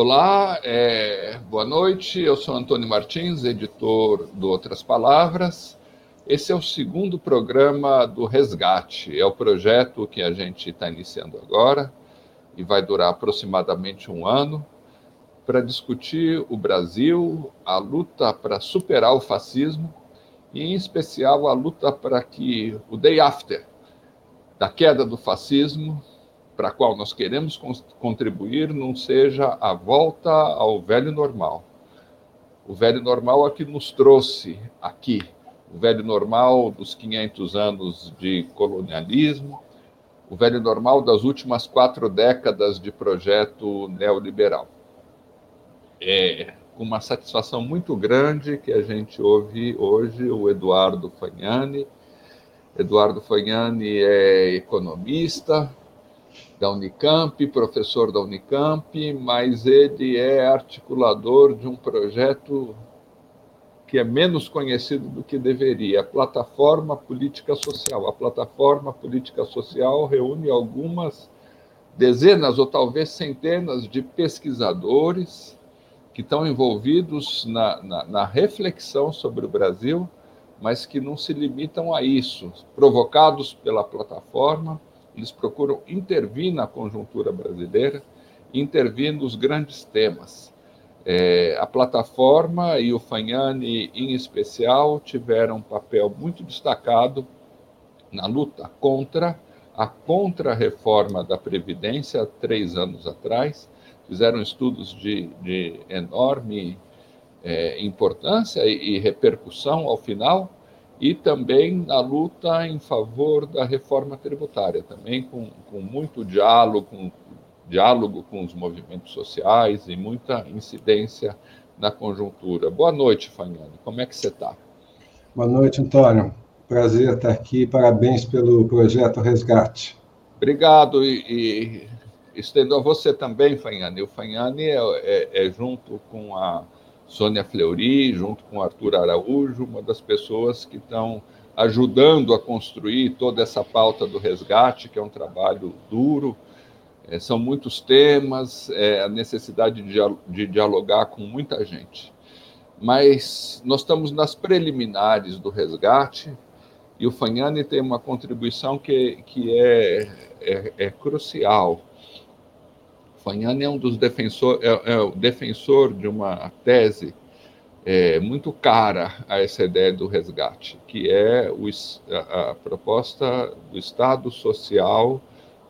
Olá, é, boa noite. Eu sou Antônio Martins, editor do Outras Palavras. Esse é o segundo programa do Resgate. É o projeto que a gente está iniciando agora e vai durar aproximadamente um ano para discutir o Brasil, a luta para superar o fascismo e, em especial, a luta para que o day after da queda do fascismo para a qual nós queremos contribuir não seja a volta ao velho normal. O velho normal é que nos trouxe aqui, o velho normal dos 500 anos de colonialismo, o velho normal das últimas quatro décadas de projeto neoliberal. É com uma satisfação muito grande que a gente ouve hoje o Eduardo Fagnani. Eduardo Fagnani é economista, da Unicamp, professor da Unicamp, mas ele é articulador de um projeto que é menos conhecido do que deveria, a Plataforma Política Social. A Plataforma Política Social reúne algumas dezenas ou talvez centenas de pesquisadores que estão envolvidos na, na, na reflexão sobre o Brasil, mas que não se limitam a isso, provocados pela plataforma eles procuram intervir na conjuntura brasileira, intervir nos grandes temas. É, a plataforma e o Fagnani, em especial, tiveram um papel muito destacado na luta contra a contra-reforma da Previdência, três anos atrás. Fizeram estudos de, de enorme é, importância e, e repercussão ao final, e também na luta em favor da reforma tributária, também com, com muito diálogo com, diálogo com os movimentos sociais e muita incidência na conjuntura. Boa noite, Fagnani. Como é que você está? Boa noite, Antônio. Prazer estar aqui. Parabéns pelo projeto Resgate. Obrigado e, e estendo a você também, Fagnani. O Fagnani é, é, é junto com a Sônia Fleury, junto com Arthur Araújo, uma das pessoas que estão ajudando a construir toda essa pauta do resgate, que é um trabalho duro. É, são muitos temas, é, a necessidade de, de dialogar com muita gente. Mas nós estamos nas preliminares do resgate e o Fagnani tem uma contribuição que, que é, é, é crucial Fagnani é um dos defensores, é, é, o defensor de uma tese é, muito cara a essa ideia do resgate, que é o, a, a proposta do Estado Social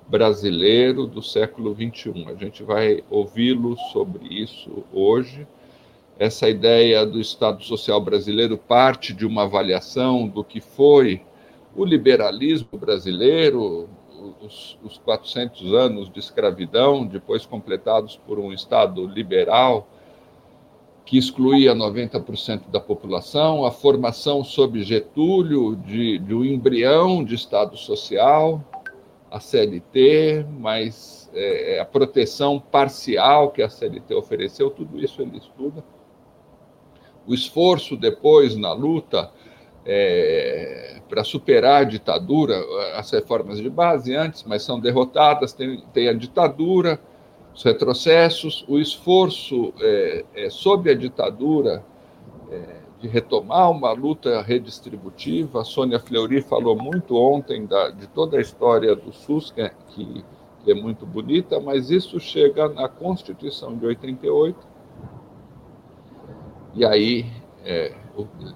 brasileiro do século XXI. A gente vai ouvi-lo sobre isso hoje. Essa ideia do Estado Social brasileiro parte de uma avaliação do que foi o liberalismo brasileiro, os, os 400 anos de escravidão, depois completados por um Estado liberal, que excluía 90% da população, a formação sob Getúlio de, de um embrião de Estado social, a CLT, mas é, a proteção parcial que a CLT ofereceu, tudo isso ele estuda. O esforço depois na luta é, para superar a ditadura, as reformas de base antes, mas são derrotadas, tem, tem a ditadura, os retrocessos, o esforço é, é, sob a ditadura é, de retomar uma luta redistributiva. A Sônia Fleury falou muito ontem da, de toda a história do SUS, que, é, que, é muito bonita, mas isso chega na Constituição de 88, e aí é,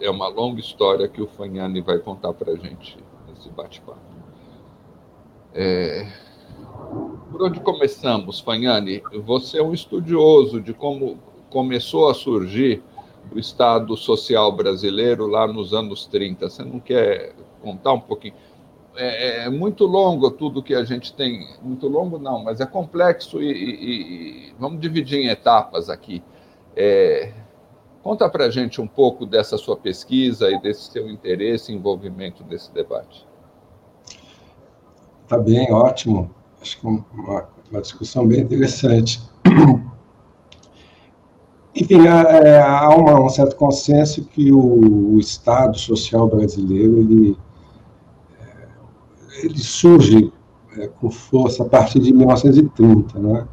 é uma longa história que o Fagnani vai contar para a gente nesse bate-papo. É, por onde começamos, Fagnani? Você é um estudioso de como começou a surgir o Estado Social brasileiro lá nos anos 30. Você não quer contar um pouquinho? É, é muito longo tudo que a gente tem. Muito longo, não, mas é complexo e, e, e vamos dividir em etapas aqui. É, Conta para a gente um pouco dessa sua pesquisa e desse seu interesse e envolvimento nesse debate. Tá bem, ótimo. Acho que uma, uma discussão bem interessante. Enfim, há, é, há uma, um certo consenso que o, o Estado social brasileiro ele, é, ele surge é, com força a partir de 1930, né?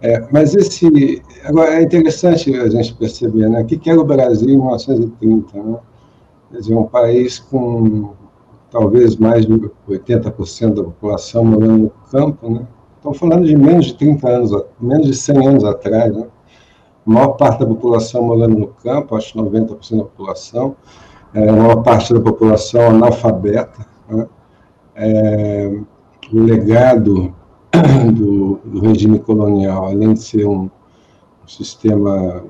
É, mas esse. Agora, é interessante a gente perceber né, o que era o Brasil em 1930. Né? Quer dizer, um país com talvez mais de 80% da população morando no campo. Né? Estamos falando de menos de 30 anos, menos de 100 anos atrás. Né? A maior parte da população morando no campo, acho que 90% da população, é, a maior parte da população analfabeta. Né? É, o legado do, do, regime colonial, além de ser um, um sistema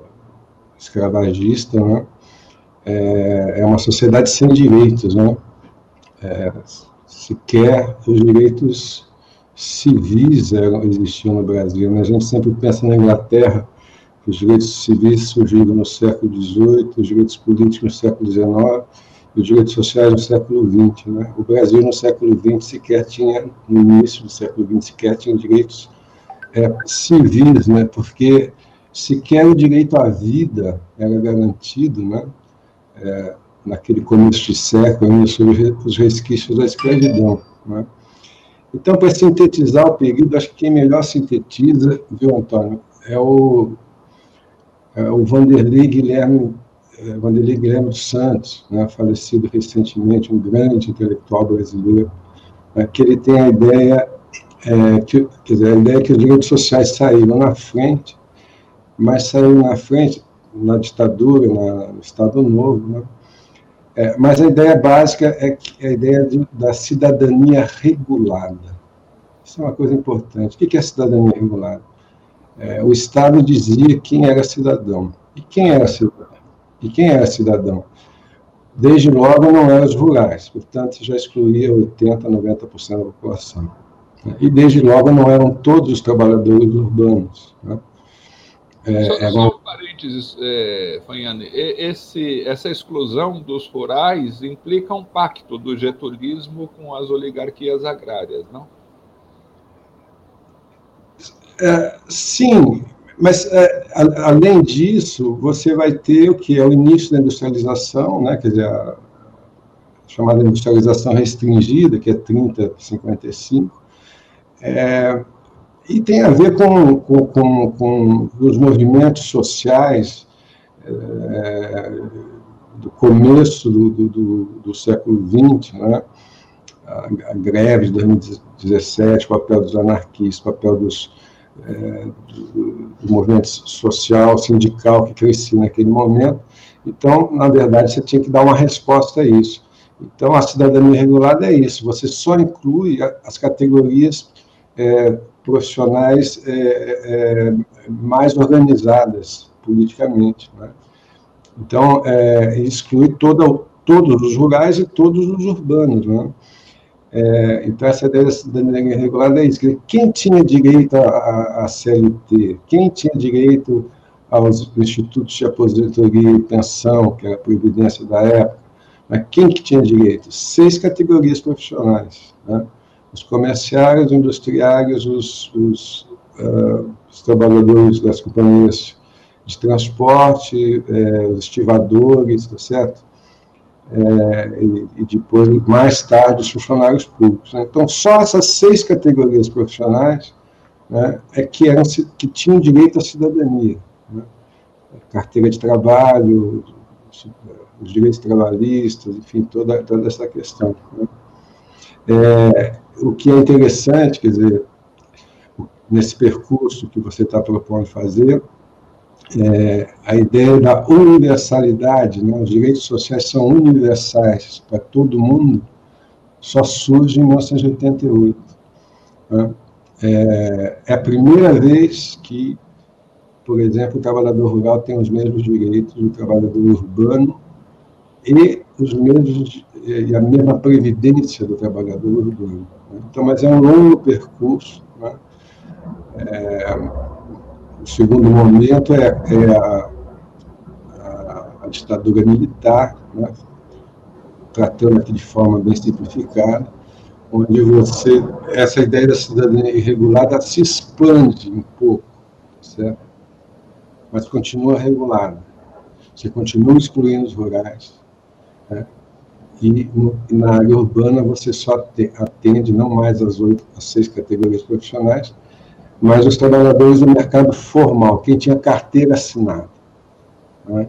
escravagista, né, é, é, uma sociedade sem direitos, né? É, sequer os direitos civis existiam no Brasil. Né? A gente sempre pensa na Inglaterra, que os direitos civis surgiram no século XVIII, os direitos políticos no século XIX, os direitos sociais no século XX. Né? O Brasil, no século XX, sequer tinha, no início do século XX, sequer tinha direitos é, civis, né? porque sequer o direito à vida era garantido né? É, naquele começo de século, ainda sobre os resquícios da escravidão. Né? Então, para sintetizar o período, acho que quem melhor sintetiza, viu, Antônio, é o, é o Vanderlei Guilherme é, Vanderlei Guilherme dos Santos, né, falecido recentemente, um grande intelectual brasileiro, né, que ele tem a ideia, é, que, quer dizer, a ideia que os direitos sociais saíram na frente, mas saíram na frente na ditadura, na, no Estado Novo, né, é, mas a ideia básica é, é a ideia de, da cidadania regulada. Isso é uma coisa importante. O que é cidadania regulada? É, o Estado dizia quem era cidadão. E quem era cidadão? E quem era cidadão? Desde logo não eram os rurais, portanto já excluía 80%, 90% da população. E desde logo não eram todos os trabalhadores urbanos. Né? É, só, só um parênteses, é, Fanhane, esse, essa exclusão dos rurais implica um pacto do getulismo com as oligarquias agrárias, não? É, sim, mas, é, a, além disso, você vai ter o que é o início da industrialização, né, quer dizer, a chamada industrialização restringida, que é 30, 55, é, e tem a ver com, com, com, com os movimentos sociais é, do começo do, do, do século XX, né? a, greve de 2017, o papel dos anarquistas, o papel dos, é, do, do, movimento social, sindical que crescia naquele momento. Então, na verdade, você tinha que dar uma resposta a isso. Então, a cidadania regulada é isso, você só inclui as categorias é, profissionais é, é, mais organizadas politicamente. Né? Então, é, exclui toda, todos os rurais e todos os urbanos. Né? É, então, essa ideia da cidadania regulada é isso. Quem tinha direito à, CLT? Quem tinha direito aos institutos de aposentadoria e pensão, que era a previdência da época? Mas quem que tinha direito? Seis categorias profissionais. Né? Os comerciários, os industriários, os, os, uh, os trabalhadores das companhias de transporte, eh, os estivadores, tá certo? É, e, depois, mais tarde, os funcionários públicos. Né? Então, só essas seis categorias profissionais né, é que, eram, que tinham direito à cidadania. Né? Carteira de trabalho, os direitos trabalhistas, enfim, toda, toda essa questão. Né? É, o que é interessante, quer dizer, nesse percurso que você está propondo fazer, é, a ideia da universalidade, né? os direitos sociais são universais para todo mundo, só surge em 1988. Né? É, é, a primeira vez que, por exemplo, o trabalhador rural tem os mesmos direitos do trabalhador urbano e os mesmos e a mesma previdência do trabalhador urbano. Né? Então, mas é um longo percurso. Né? É, o segundo momento é, é a, a, a, ditadura militar, né? tratando aqui de forma bem simplificada, onde você essa ideia da cidadania irregulada se expande um pouco, certo? Mas continua regulada. Você continua excluindo os rurais, né? e na área urbana você só atende não mais as oito, as seis categorias profissionais, mas os trabalhadores do mercado formal, quem tinha carteira assinada. Né?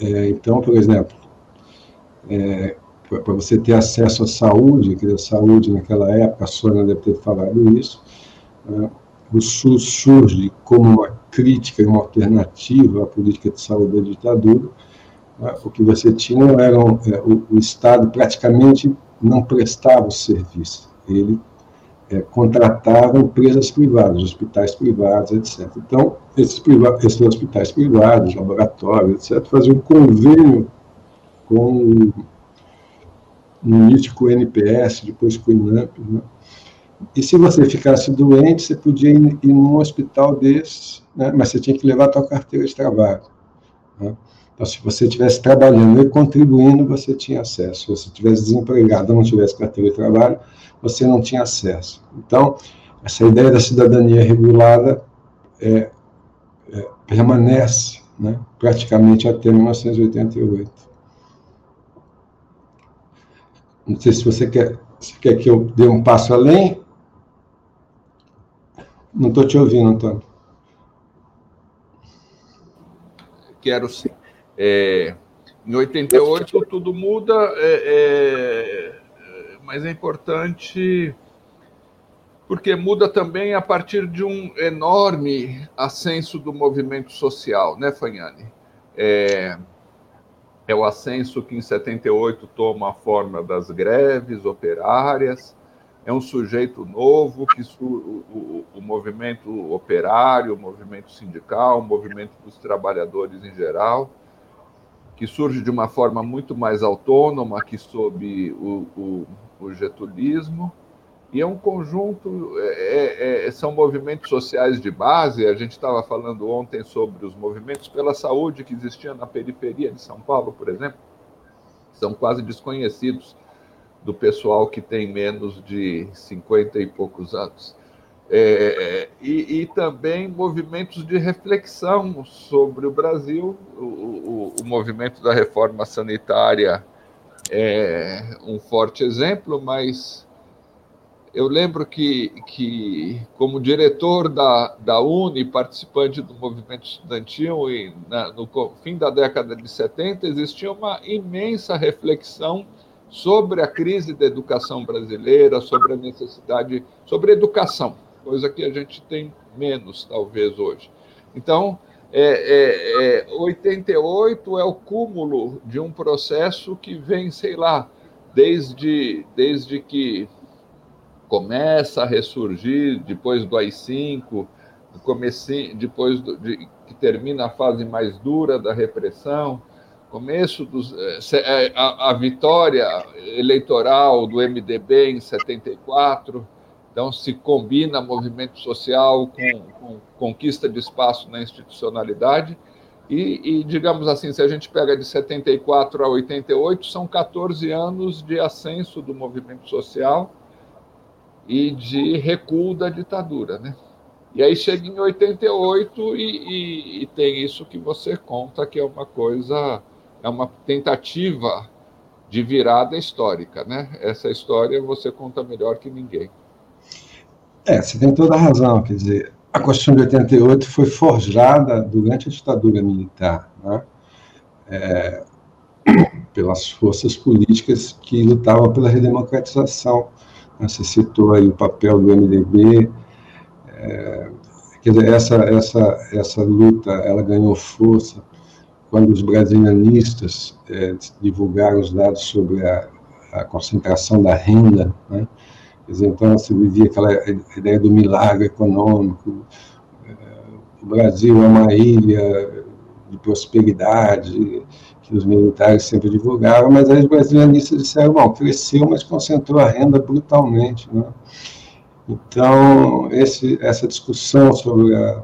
É, então, por exemplo, é, para você ter acesso à saúde, que a saúde naquela época, a Sônia deve ter falado isso, né? o SUS surge como uma crítica e uma alternativa à política de saúde da ditadura, né? o que você tinha era um, é, o, o, Estado praticamente não prestava o serviço, ele é, contratava empresas privadas, hospitais privados, etc. Então, esses, esses hospitais privados, laboratórios, etc., faziam um convênio com no início com o NPS, depois com o INAMP, né? E se você ficasse doente, você podia ir, ir num hospital desses, né? mas você tinha que levar a sua carteira de trabalho. Né? Então, se você estivesse trabalhando e contribuindo, você tinha acesso. Se você estivesse desempregado ou não tivesse carteira de trabalho, você não tinha acesso. Então, essa ideia da cidadania regulada é, é, permanece né? praticamente até 1988. Não sei se você quer, se quer que eu dê um passo além. Não estou te ouvindo, Antônio. Quero sim. É, em 88 tudo muda, é, é, mas é importante porque muda também a partir de um enorme ascenso do movimento social, né, Fagnani? É, é o ascenso que em 78 toma a forma das greves operárias, é um sujeito novo que o, o, o, movimento operário, o movimento sindical, o movimento dos trabalhadores em geral, que surge de uma forma muito mais autônoma que sob o, o, o getulismo, e é um conjunto, é, é, é são movimentos sociais de base. A gente estava falando ontem sobre os movimentos pela saúde que existiam na periferia de São Paulo, por exemplo, são quase desconhecidos do pessoal que tem menos de 50 e poucos anos. É, e, e, também movimentos de reflexão sobre o Brasil. O, o, o, movimento da reforma sanitária é um forte exemplo, mas eu lembro que, que como diretor da, da Uni, participante do movimento estudantil, e na, no fim da década de 70, existia uma imensa reflexão sobre a crise da educação brasileira, sobre a necessidade, sobre educação, coisa que a gente tem menos, talvez, hoje. Então, é, é, é, 88 é o cúmulo de um processo que vem, sei lá, desde, desde que começa a ressurgir depois do AI-5, depois do, de, que termina a fase mais dura da repressão, começo dos, é, a, a, vitória eleitoral do MDB em 74, então se combina movimento social com, com conquista de espaço na institucionalidade, e, e, digamos assim, se a gente pega de 74 a 88, são 14 anos de ascenso do movimento social e de recuo da ditadura, né? E aí chega em 88 e, e, e tem isso que você conta, que é uma coisa é uma tentativa de virada histórica, né? Essa história você conta melhor que ninguém. É, você tem toda a razão, quer dizer, a Constituição de 88 foi forjada durante a ditadura militar, né? É, pelas forças políticas que lutavam pela redemocratização. Né? Você citou aí o papel do MDB, é, quer dizer, essa, essa, essa luta, ela ganhou força quando os brasilianistas é, divulgaram os dados sobre a, a concentração da renda, né? Então se vivia aquela ideia do milagre econômico. É, o Brasil é uma ilha de prosperidade que os militares sempre divulgavam, mas aí os brasilianistas disseram, bom, cresceu, mas concentrou a renda brutalmente, né? Então, esse, essa discussão sobre a,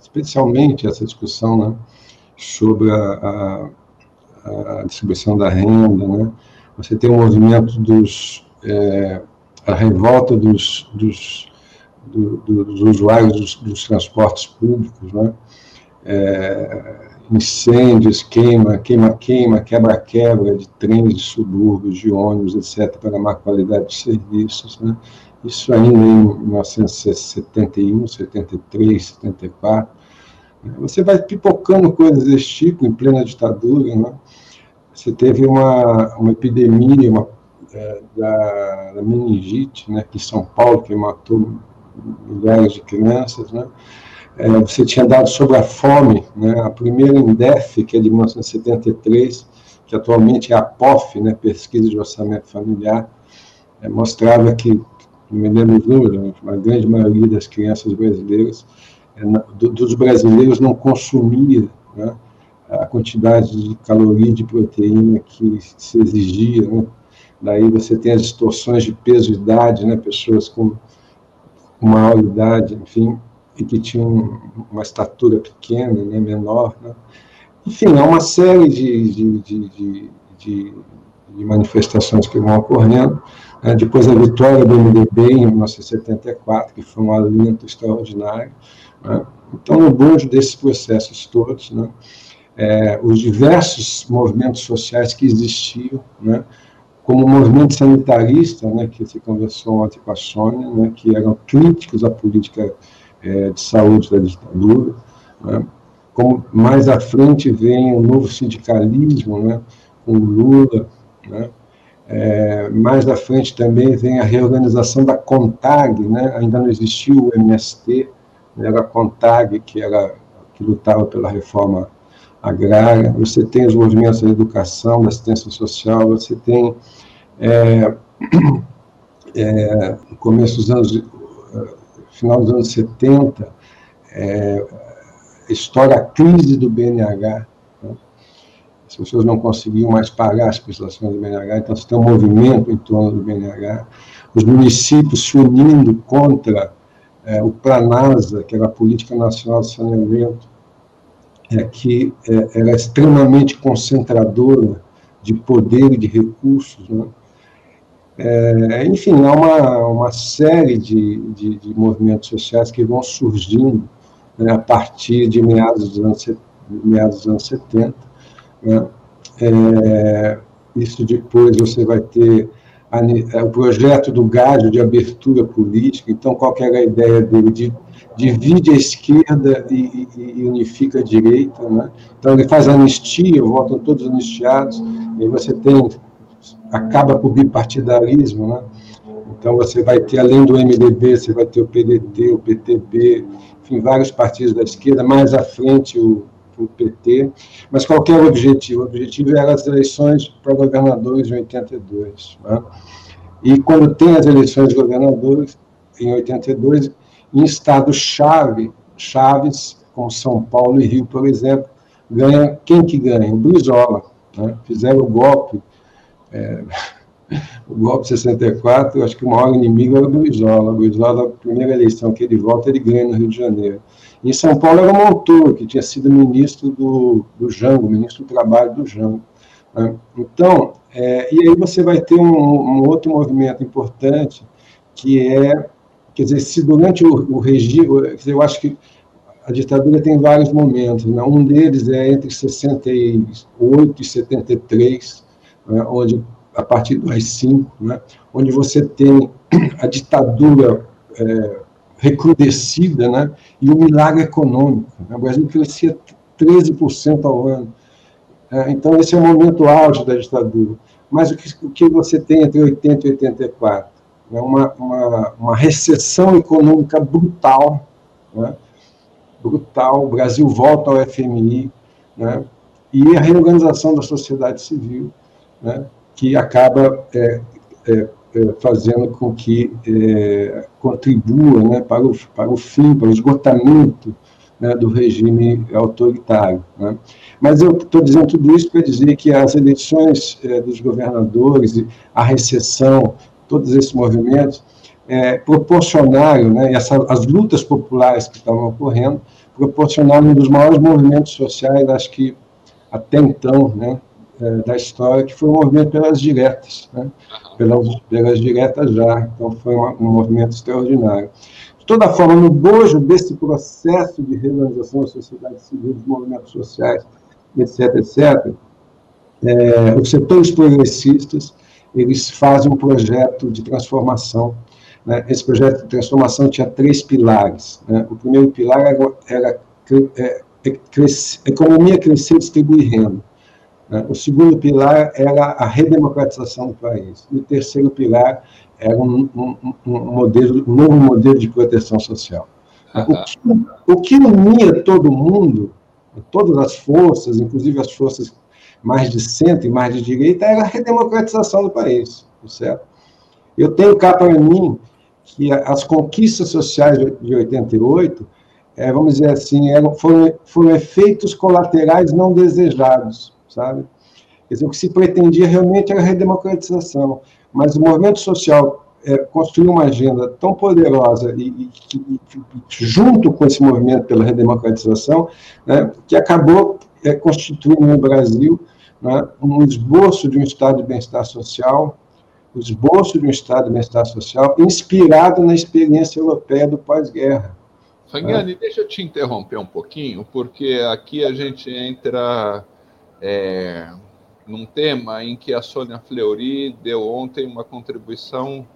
especialmente essa discussão, né, sobre a, a, a distribuição da renda, né? Você tem o um movimento dos é, a revolta dos, dos, do, dos usuários dos, dos, transportes públicos, né? É, incêndios, queima, queima, queima, quebra, quebra de trens, de subúrbios, de ônibus, etc., para má qualidade de serviços, né? isso ainda em 1971, 73, 74. Você vai pipocando coisas desse tipo em plena ditadura, né? Você teve uma, uma epidemia uma, é, da, meningite, né, aqui em São Paulo, que matou milhares de crianças, né? É, você tinha dado sobre a fome, né? A primeira INDEF, que é de 1973, que atualmente é a POF, né, Pesquisa de Orçamento Familiar, é, mostrava que, não me lembro o número, a grande maioria das crianças brasileiras, é, do, dos brasileiros não consumia né, a quantidade de caloria de proteína que se exigia. Né? Daí você tem as distorções de peso e idade, né, pessoas com, maior idade, enfim, e que tinham uma estatura pequena, né, menor, né? Enfim, há uma série de, de, de, de, de manifestações que vão ocorrendo. Né? Depois a vitória do MDB em 1974, que foi um alento extraordinário. Né? Então, no bojo desses processos todos, né? é, os diversos movimentos sociais que existiam, né? Como o movimento sanitarista, né, que se conversou ontem com a Sônia, né, que eram críticos à política é, de saúde da ditadura, né, como mais à frente vem o novo sindicalismo, né, com Lula, né, é, mais à frente também vem a reorganização da CONTAG, né, ainda não existia o MST, né, era a CONTAG que, era, que lutava pela reforma agrária, você tem os movimentos da educação, da assistência social, você tem, é, é, no começo dos anos, final dos anos 70, é, estoura a crise do BNH. Né? As pessoas não conseguiam mais pagar as prestações do BNH, então você tem um movimento em torno do BNH. Os municípios se unindo contra é, o Planasa, que era a Política Nacional de Saneamento, é, que é, era extremamente concentradora de poder e de recursos. Né? É, enfim, há uma, uma série de, de, de movimentos sociais que vão surgindo né, a partir de meados dos anos, meados dos anos 70. Né, é, isso depois você vai ter é, o projeto do Gádio de abertura política, então qual era a ideia dele? De, divide a esquerda e, e, e unifica a direita, né? então ele faz anistia, votam todos anistiados, e você tem, acaba com o bipartidarismo, né? então você vai ter, além do MDB, você vai ter o PDT, o PTB, enfim, vários partidos da esquerda, mais à frente o, o PT, mas qual era o objetivo? O objetivo era as eleições para governadores em 82. Né? E quando tem as eleições de governadores, em 82, em estados-chave, chaves, como São Paulo e Rio, por exemplo, ganha, quem que ganha? O Brizola. Né? Fizeram o golpe, é, o golpe 64, acho que o maior inimigo era o Brizola. O Brizola, a primeira eleição que ele volta, ele ganha no Rio de Janeiro. Em São Paulo era o Montoro, que tinha sido ministro do, do Jango, ministro do Trabalho do Jango. Né? Então, é, e aí você vai ter um, um, outro movimento importante, que é, quer dizer, se durante o, o regime, eu acho que a ditadura tem vários momentos, né? um deles é entre 68 e 73, né? onde a partir do AI-5, né, onde você tem a ditadura é, recrudescida né, e o milagre econômico. Né, o Brasil crescia 13% ao ano. É, então, esse é o momento auge da ditadura. Mas o que, o que você tem entre 80 e 84? É uma, uma, uma recessão econômica brutal, né, brutal. O Brasil volta ao FMI, né, e a reorganização da sociedade civil, né, que acaba é, é, fazendo com que é, contribua né, para, o, para o fim, para o esgotamento né, do regime autoritário. Né. Mas eu estou dizendo tudo isso para dizer que as eleições é, dos governadores, a recessão, todos esses movimentos, é, proporcionaram, né, essa, as lutas populares que estavam ocorrendo, proporcionaram um dos maiores movimentos sociais, acho que até então, né, é, da história, que foi um movimento pelas diretas, né? pelas, pelas diretas já. Então, foi um, um movimento extraordinário. De toda forma, no bojo desse processo de reorganização da sociedade civil, dos movimentos sociais, etc., etc., é, os setores progressistas eles fazem um projeto de transformação Né? Esse projeto de transformação tinha três pilares. Né? O primeiro pilar era, era é, é, economia crescer e distribuir renda. Né? O segundo pilar era a redemocratização do país. E o terceiro pilar era um, um, um, modelo, um novo modelo de proteção social. Uhum. O, que, o que unia todo mundo, todas as forças, inclusive as forças mais de centro e mais de direita, era a redemocratização do país, certo? Eu tenho cá para mim que as conquistas sociais de 88, é, vamos dizer assim, eram, foram, foram efeitos colaterais não desejados, sabe? Quer dizer, o que se pretendia realmente era a redemocratização, mas o movimento social é, construiu uma agenda tão poderosa e, e, e, junto com esse movimento pela redemocratização, né, que acabou é, constituindo no Brasil né, um esboço de um estado de bem-estar social, o esboço de um estado de bem-estar social inspirado na experiência europeia do pós-guerra. Fagnani, né? deixa eu te interromper um pouquinho, porque aqui a gente entra é, num tema em que a Sônia Fleury deu ontem uma contribuição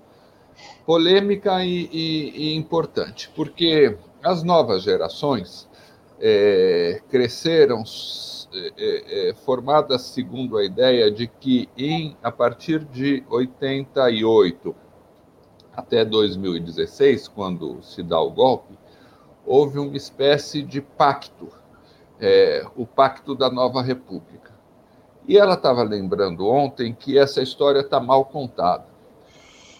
polêmica e, e, e importante, porque as novas gerações é, cresceram é, é, é formadas segundo a ideia de que em, a partir de 88 até 2016, quando se dá o golpe, houve uma espécie de pacto, é, o Pacto da Nova República e ela estava lembrando ontem que essa história está mal contada,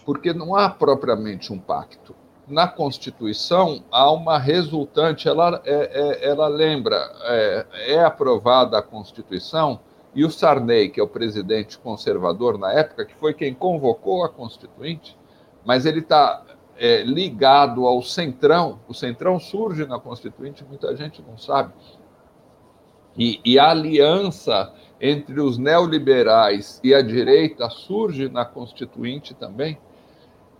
porque não há propriamente um pacto. Na Constituição há uma resultante, ela, é, é, ela lembra, é, é aprovada a Constituição, e o Sarney, que é o presidente conservador na época, que foi quem convocou a Constituinte, mas ele está é, ligado ao Centrão. O Centrão surge na Constituinte, muita gente não sabe. E, e a aliança entre os neoliberais e a direita surge na Constituinte também.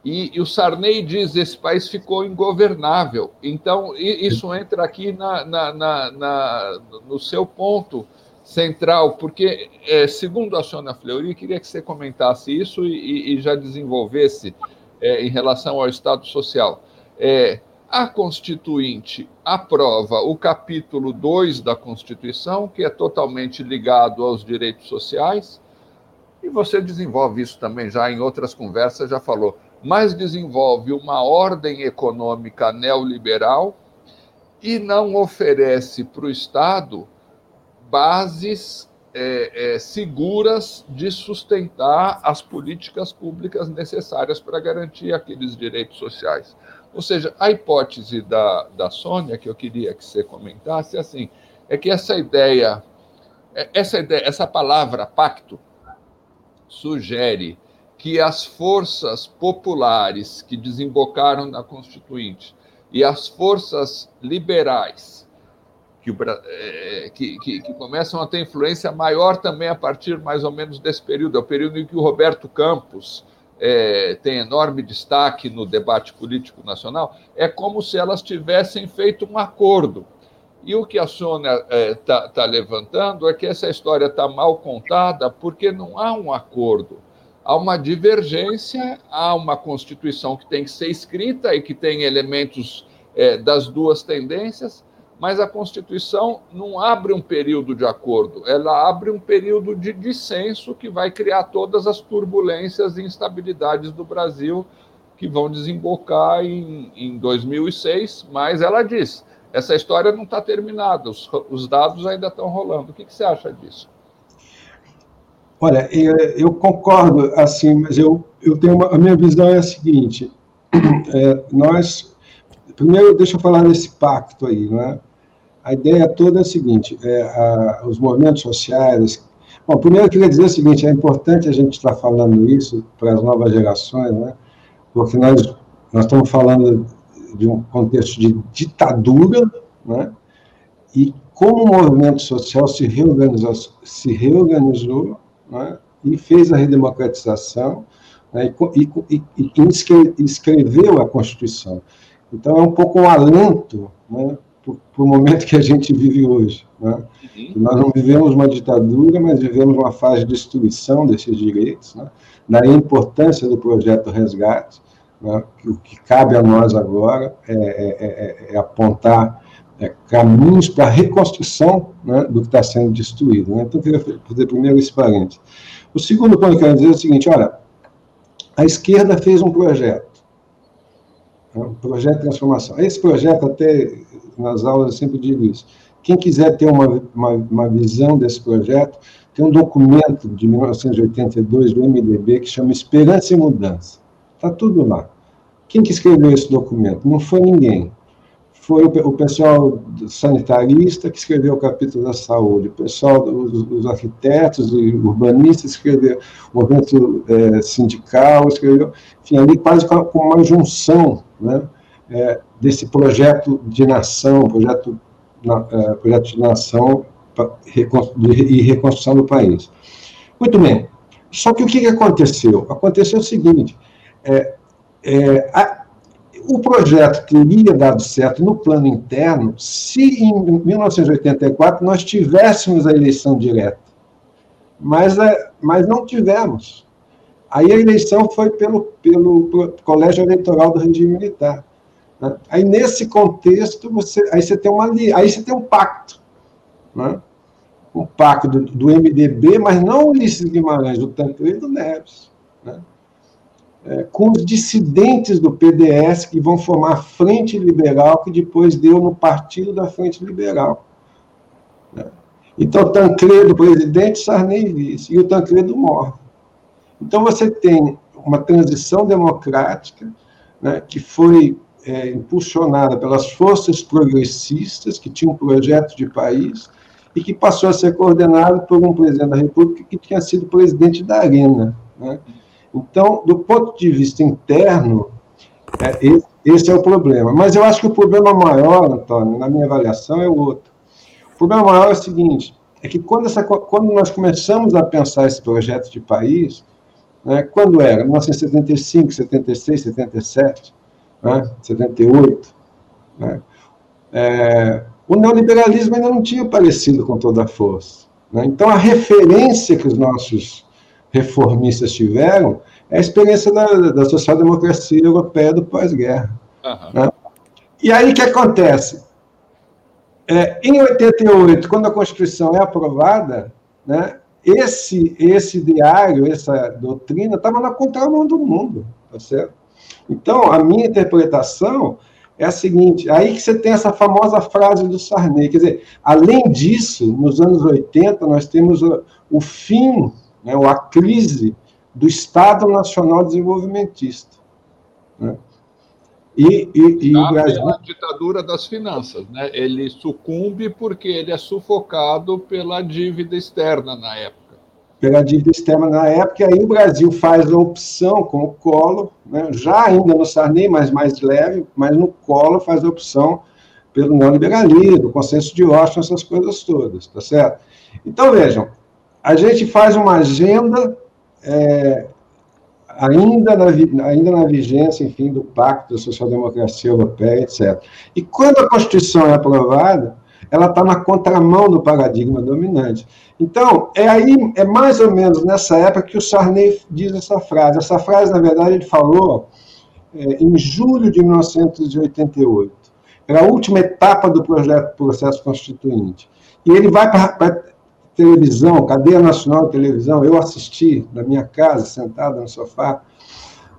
E, e o Sarney diz esse país ficou ingovernável. Então, isso entra aqui na, na, na, na no seu ponto central, porque, é, segundo a Sônia Fleury, queria que você comentasse isso e, e já desenvolvesse é, em relação ao Estado Social. É, a Constituinte aprova o capítulo 2 da Constituição, que é totalmente ligado aos direitos sociais, e você desenvolve isso também já em outras conversas, já falou, mas desenvolve uma ordem econômica neoliberal e não oferece para o Estado bases é, é, seguras de sustentar as políticas públicas necessárias para garantir aqueles direitos sociais. Ou seja, a hipótese da, da Sônia, que eu queria que você comentasse, é assim, é que essa ideia, é, essa ideia, essa palavra pacto, sugere que as forças populares que desembocaram na Constituinte e as forças liberais que, é, que, que, que, começam a ter influência maior também a partir mais ou menos desse período, é o período em que o Roberto Campos é, tem enorme destaque no debate político nacional, é como se elas tivessem feito um acordo. E o que a Sônia está é, tá, tá levantando é que essa história está mal contada porque não há um acordo. Há uma divergência, há uma Constituição que tem que ser escrita e que tem elementos é, das duas tendências, mas a Constituição não abre um período de acordo, ela abre um período de dissenso que vai criar todas as turbulências e instabilidades do Brasil que vão desembocar em, em 2006. Mas ela diz: essa história não está terminada, os, os, dados ainda estão rolando. O que, que você acha disso? Olha, eu, eu concordo, assim, mas eu, eu tenho uma, a minha visão é a seguinte: é, nós primeiro deixa eu falar desse pacto aí, não é? A ideia toda é a seguinte: é, a, os movimentos sociais. Bom, primeiro eu queria dizer o seguinte: é importante a gente estar falando isso para as novas gerações, né? porque nós, nós estamos falando de um contexto de ditadura, né? e como o movimento social se reorganizou, se reorganizou né? e fez a redemocratização né? e, e, e, e escreveu a Constituição. Então, é um pouco um alento né? Para o momento que a gente vive hoje. Né? Uhum. Nós não vivemos uma ditadura, mas vivemos uma fase de destruição desses direitos, né? da importância do projeto Resgate, Né? O que cabe a nós agora é, é, é, é apontar é, caminhos para a reconstrução né, do que está sendo destruído. Né? Então, eu queria fazer primeiro esse parênteses. O segundo ponto que eu quero dizer é o seguinte: olha, a esquerda fez um projeto, né, um projeto de transformação. Esse projeto, até nas aulas, eu sempre digo isso. Quem quiser ter uma, uma, uma visão desse projeto, tem um documento de 1982 do MDB que chama Esperança e Mudança. Está tudo lá. Quem que escreveu esse documento? Não foi ninguém foi o, pessoal sanitarista que escreveu o capítulo da saúde, o pessoal, os, os arquitetos e urbanistas escreveu, o movimento é, sindical escreveu, enfim, ali quase com uma junção né, é, desse projeto de nação, projeto, na, é, projeto de nação e reconstrução do país. Muito bem, só que o que aconteceu? Aconteceu o seguinte, é, é, a, o projeto teria dado certo no plano interno se em 1984 nós tivéssemos a eleição direta. Mas, é, mas não tivemos. Aí a eleição foi pelo, pelo colégio eleitoral do regime militar. Né? Aí nesse contexto você, aí você tem uma aí você tem um pacto, né? um pacto do, do MDB, mas não o Ulisses Guimarães, do Tancredo Neves. Né? É, com os dissidentes do PDS que vão formar a Frente Liberal, que depois deu no Partido da Frente Liberal. Né? Então, Tancredo, presidente, Sarney vice, e o Tancredo morre. Então, você tem uma transição democrática né, que foi é, impulsionada pelas forças progressistas, que tinham um projeto de país, e que passou a ser coordenado por um presidente da República que tinha sido presidente da Arena. Né? Então, do ponto de vista interno, é, esse é o problema. Mas eu acho que o problema maior, Antônio, na minha avaliação, é o outro. O problema maior é o seguinte: é que quando, essa, quando nós começamos a pensar esse projeto de país, né, quando era? 1975, 76, 77, né, 78, né, é, o neoliberalismo ainda não tinha aparecido com toda a força. Né? Então, a referência que os nossos reformistas tiveram é a experiência da, da social-democracia europeia do pós-guerra. Uhum. Né? E aí o que acontece? É, em 88, quando a Constituição é aprovada, né, esse, esse diário, essa doutrina, estava na contramão do mundo, tá certo? Então, a minha interpretação é a seguinte: aí que você tem essa famosa frase do Sarney. Quer dizer, além disso, nos anos 80, nós temos o, o fim né, ou a crise do Estado Nacional Desenvolvimentista. Né? E, e, e o Brasil... a ditadura das finanças. Né? Ele sucumbe porque ele é sufocado pela dívida externa na época. Pela dívida externa na época, e aí o Brasil faz a opção com o Collor, né? já ainda no Sarney, mas mais leve, mas no Collor faz a opção pelo neoliberalismo, consenso de Washington, essas coisas todas, tá certo? Então, vejam, a gente faz uma agenda é, ainda, na, ainda na vigência, enfim, do Pacto da Social-Democracia Europeia, etc. E quando a Constituição é aprovada, ela está na contramão do paradigma dominante. Então, é aí, é mais ou menos nessa época que o Sarney diz essa frase. Essa frase, na verdade, ele falou é, em julho de 1988. Era a última etapa do projeto processo constituinte. E ele vai para televisão, cadeia nacional de televisão, eu assisti na minha casa, sentado no sofá,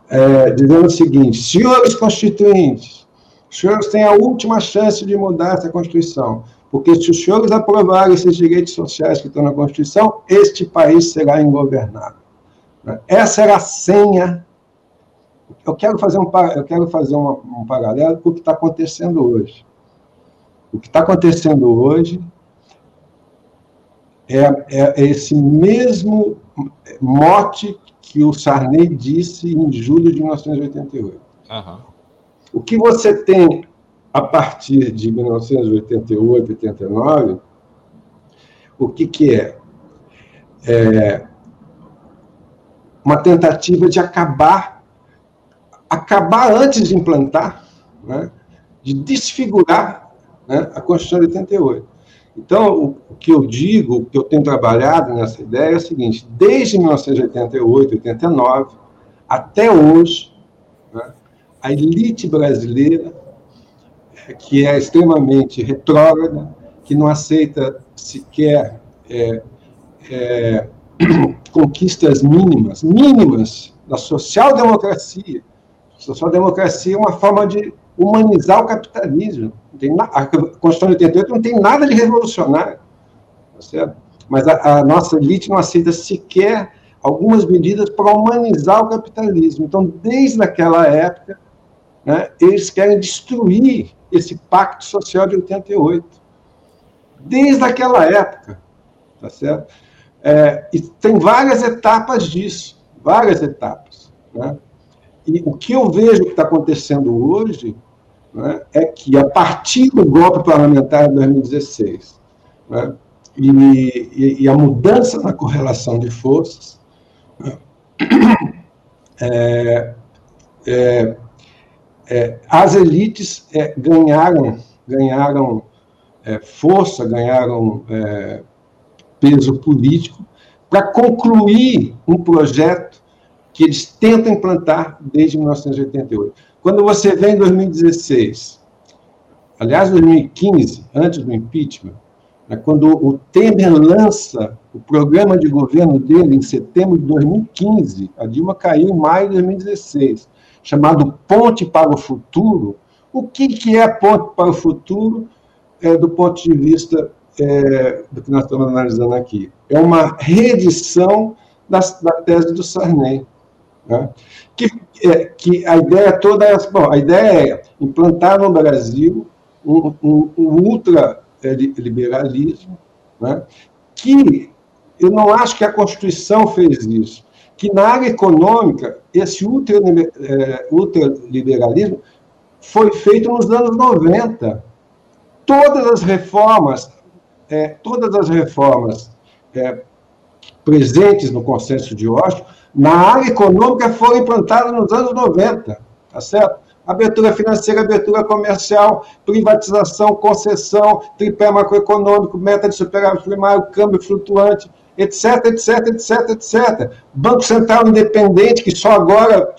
é, dizendo o seguinte: senhores constituintes, os senhores têm a última chance de mudar essa Constituição, porque se os senhores aprovarem esses direitos sociais que estão na Constituição, este país será ingovernável. Essa era a senha. Eu quero fazer um, eu quero fazer uma, um paralelo com o que está acontecendo hoje. O que está acontecendo hoje é, é esse mesmo mote que o Sarney disse em julho de 1988. Uhum. O que você tem a partir de 1988, 89, o que, que é? é? Uma tentativa de acabar, acabar antes de implantar, né, de desfigurar né, a Constituição de 88. Então, o, que eu digo, o que eu tenho trabalhado nessa ideia é o seguinte: desde 1988, 89, até hoje, né, a elite brasileira, que é extremamente retrógrada, que não aceita sequer é, é, conquistas mínimas, mínimas da social-democracia. Social-democracia é uma forma de humanizar o capitalismo. a Constituição de 88 não tem nada de revolucionário, tá mas a, a nossa elite não aceita sequer algumas medidas para humanizar o capitalismo. Então, desde aquela época, né, eles querem destruir esse pacto social de 88. Desde aquela época, tá certo? É, e tem várias etapas disso, várias etapas. Né? E o que eu vejo que está acontecendo hoje né, é que, a partir do golpe parlamentar de 2016, né, e, e, a mudança na correlação de forças, né, é, é, é, as elites é, ganharam, ganharam é, força, ganharam é, peso político para concluir um projeto que eles tentam implantar desde 1988. Quando você vê em 2016, aliás, 2015, antes do impeachment, né, quando o Temer lança o programa de governo dele em setembro de 2015, a Dilma caiu em maio de 2016, chamado Ponte para o Futuro. O que, que é Ponte para o Futuro é, do ponto de vista é, do que nós estamos analisando aqui? É uma reedição da, da tese do Sarney. Né? Que, é, que a ideia toda é, bom, a ideia é implantar no Brasil um, um, um ultraliberalismo, né? que eu não acho que a Constituição fez isso, que na área econômica, esse é, ultraliberalismo foi feito nos anos 90. Todas as reformas, é, todas as reformas é, presentes no consenso de Washington na área econômica foram implantadas nos anos 90, tá certo? Abertura financeira, abertura comercial, privatização, concessão, tripé macroeconômico, meta de superávit primário, câmbio flutuante, etc, etc, etc, etc. Banco Central Independente, que só agora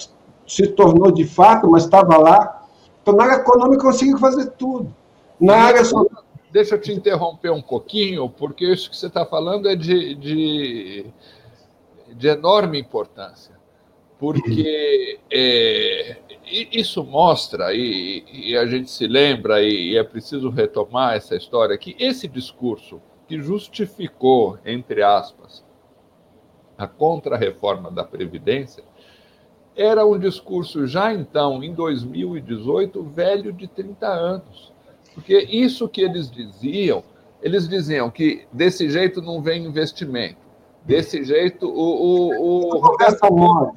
se tornou de fato, mas estava lá. Então, na área econômica, conseguiu fazer tudo. Na área Deixa eu te interromper um pouquinho, porque isso que você está falando é de, de de enorme importância, porque é, isso mostra, e, e, a gente se lembra, e, e é preciso retomar essa história, que esse discurso que justificou, entre aspas, a contra-reforma da Previdência, era um discurso já então, em 2018, velho de 30 anos. Porque isso que eles diziam, eles diziam que desse jeito não vem investimento, Desse jeito, o, o, o Roberto mole.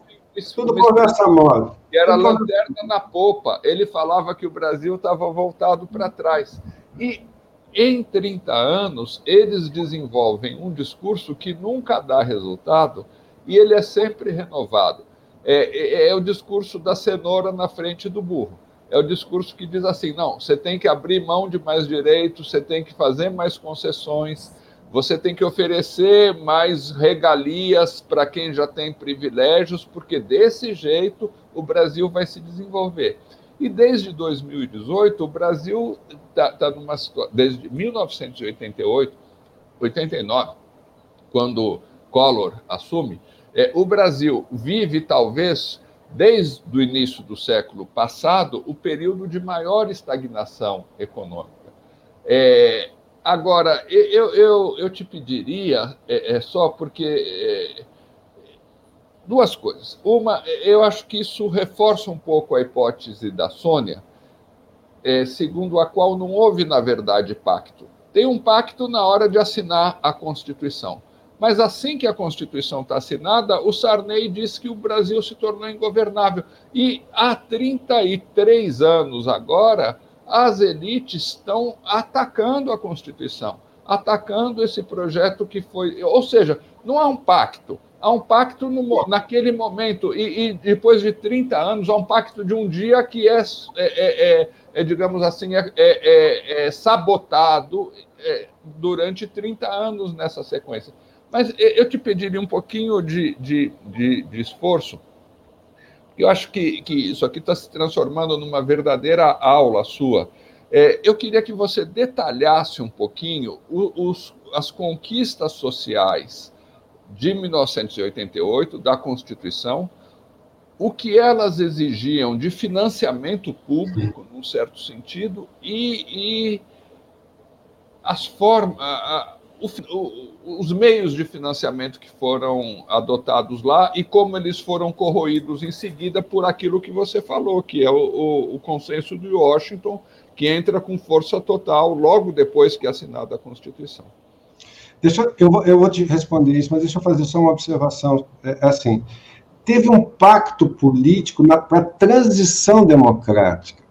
Tudo conversa mole. Que era lanterna na popa. Ele falava que o Brasil estava voltado para trás. E em 30 anos, eles desenvolvem um discurso que nunca dá resultado e ele é sempre renovado. É, é, é, o discurso da cenoura na frente do burro. É o discurso que diz assim: não, você tem que abrir mão de mais direitos, você tem que fazer mais concessões, você tem que oferecer mais regalias para quem já tem privilégios, porque desse jeito o Brasil vai se desenvolver. E desde 2018, o Brasil está tá numa situação. Desde 1988, 89, quando Collor assume, é, o Brasil vive talvez desde o início do século passado o período de maior estagnação econômica. É, Agora, eu, eu, eu te pediria, é, é só porque. É, duas coisas. Uma, eu acho que isso reforça um pouco a hipótese da Sônia, é, segundo a qual não houve, na verdade, pacto. Tem um pacto na hora de assinar a Constituição. Mas assim que a Constituição está assinada, o Sarney disse que o Brasil se tornou ingovernável. E há 33 anos agora, as elites estão atacando a Constituição, atacando esse projeto que foi. Ou seja, não há um pacto. Há um pacto no, naquele momento, e, e, depois de 30 anos, há um pacto de um dia que é, é, é, é, é digamos assim, é, é, é sabotado durante 30 anos nessa sequência. Mas eu te pediria um pouquinho de, de, de, de esforço Eu acho que, que isso aqui está se transformando numa verdadeira aula sua. É, eu queria que você detalhasse um pouquinho os, as conquistas sociais de 1988 da Constituição, o que elas exigiam de financiamento público, num certo sentido, e, e as formas, os meios de financiamento que foram adotados lá e como eles foram corroídos em seguida por aquilo que você falou, que é o, o, o consenso de Washington, que entra com força total logo depois que é assinada a Constituição. Deixa, eu, eu vou te responder isso, mas deixa eu fazer só uma observação. É, é assim, teve um pacto político para a transição democrática,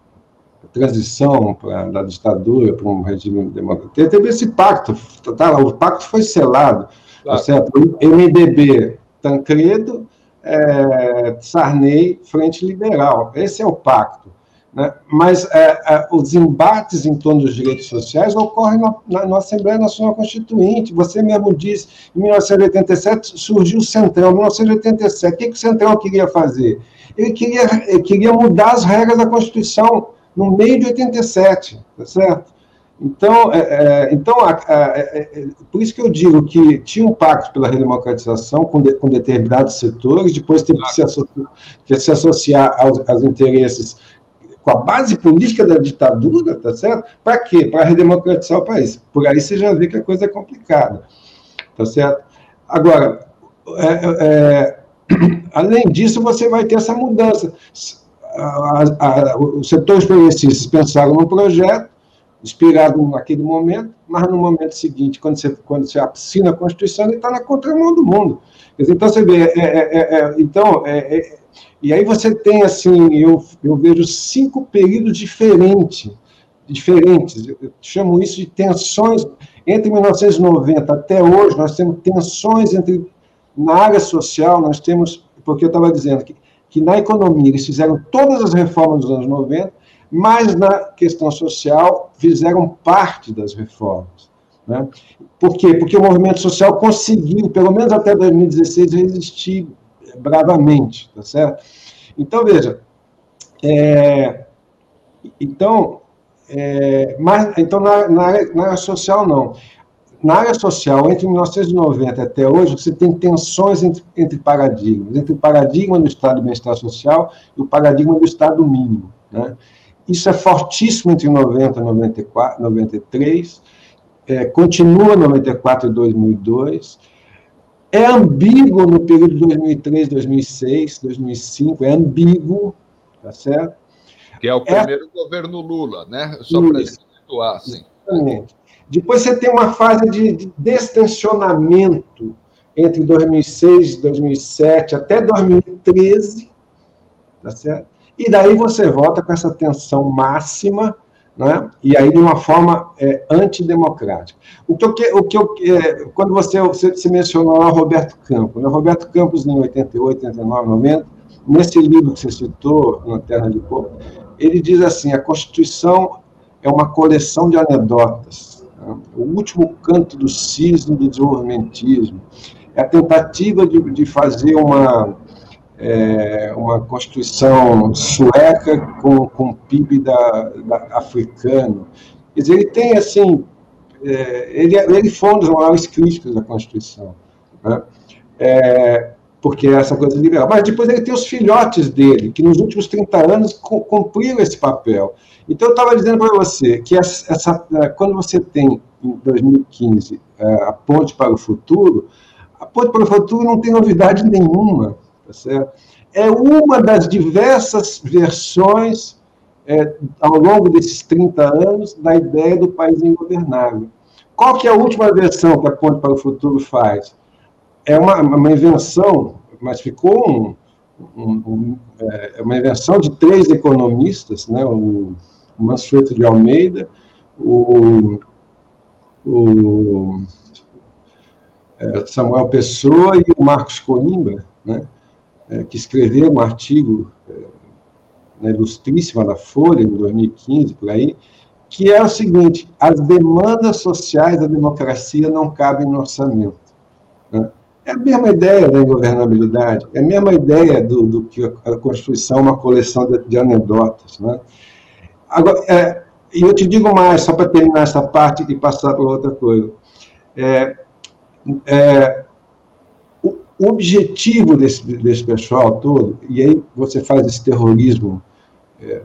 transição pra, da ditadura para um regime democrático. Teve esse pacto, tá, o pacto foi selado, claro. tá certo? MDB, Tancredo, é, Sarney, Frente Liberal. Esse é o pacto. Né? Mas é, é, os embates em torno dos direitos sociais ocorrem na, na, na, Assembleia Nacional Constituinte. Você mesmo disse, em 1987 surgiu o Centrão. Em 1987, o que, que o Centrão queria fazer? Ele queria, ele queria mudar as regras da Constituição no meio de 87, tá certo? Então, é, é, então a, a, é, é, por isso que eu digo que tinha um pacto pela redemocratização com, de, com determinados setores, depois teve que se associar, que se associar aos, aos interesses com a base política da ditadura, tá certo? Para quê? Para redemocratizar o país. Por aí você já vê que a coisa é complicada, tá certo? Agora, é, é, além disso, você vai ter essa mudança. A, a, os setores progressistas pensaram num projeto, inspirado naquele momento, mas no momento seguinte, quando você, quando você assina a Constituição, ele está na contramão do mundo. Então, você vê, é, é, é, é então, é, é e aí você tem, assim, eu, eu vejo cinco períodos diferentes, diferentes, eu chamo isso de tensões, entre 1990 até hoje, nós temos tensões entre, na área social, nós temos, porque eu estava dizendo que, que na economia eles fizeram todas as reformas dos anos 90, mas na questão social fizeram parte das reformas. Né? Por quê? Porque o movimento social conseguiu, pelo menos até 2016, resistir bravamente, tá certo? Então, veja, é, então, é, mas, então na, na, na área social, não. Na área social, entre 1990 até hoje, você tem tensões entre, entre paradigmas, entre o paradigma do Estado de bem-estar social e o paradigma do Estado mínimo. Né? Isso é fortíssimo entre 90 e 94, 93, é, continua 94 e 2002, é ambíguo no período de 2003, 2006, 2005, é ambíguo, tá certo? Que é o é primeiro é... governo Lula, né? Só para situar, assim. Exatamente. Depois você tem uma fase de, de destensionamento entre 2006 e 2007 até 2013, tá certo? E daí você volta com essa tensão máxima né? e aí de uma forma é, antidemocrática. O que eu, o que eu, é, quando você, você, mencionou lá Roberto Campos, né? Roberto Campos, em 88, 89, 90, nesse livro que você citou, Na Terra de Povo, ele diz assim: a Constituição é uma coleção de anedotas, o último canto do cisne do desenvolvimentismo, é a tentativa de, de fazer uma é, uma Constituição sueca com, com PIB da, da, africano. Quer dizer, ele tem, assim, é, ele, ele foi um dos maiores críticos da Constituição, né? é, porque é essa coisa liberal. Mas depois ele tem os filhotes dele, que nos últimos 30 anos cumpriram esse papel. Então, eu estava dizendo para você que essa, essa, é, quando você tem, em 2015, é, a Ponte para o Futuro, a Ponte para o Futuro não tem novidade nenhuma Tá certo? É uma das diversas versões, é, ao longo desses 30 anos, da ideia do país ingovernável. Qual que é a última versão que a Ponte para o Futuro faz? É uma, uma invenção, mas ficou um, um, um, é, uma invenção de três economistas, né? o, Mansueto de Almeida, o, o é, Samuel Pessoa e o Marcos Coimbra, né? é, que escreveu um artigo é, na Ilustríssima da Folha, em 2015, por aí, que é o seguinte: as demandas sociais da democracia não cabem no orçamento. Né? É a mesma ideia da governabilidade, é a mesma ideia do, do que a Constituição é uma coleção de, de anedotas. Né? Agora, é, e eu te digo mais, só para terminar essa parte e passar para outra coisa. É, é, o, o objetivo desse, desse pessoal todo, e aí você faz esse terrorismo é,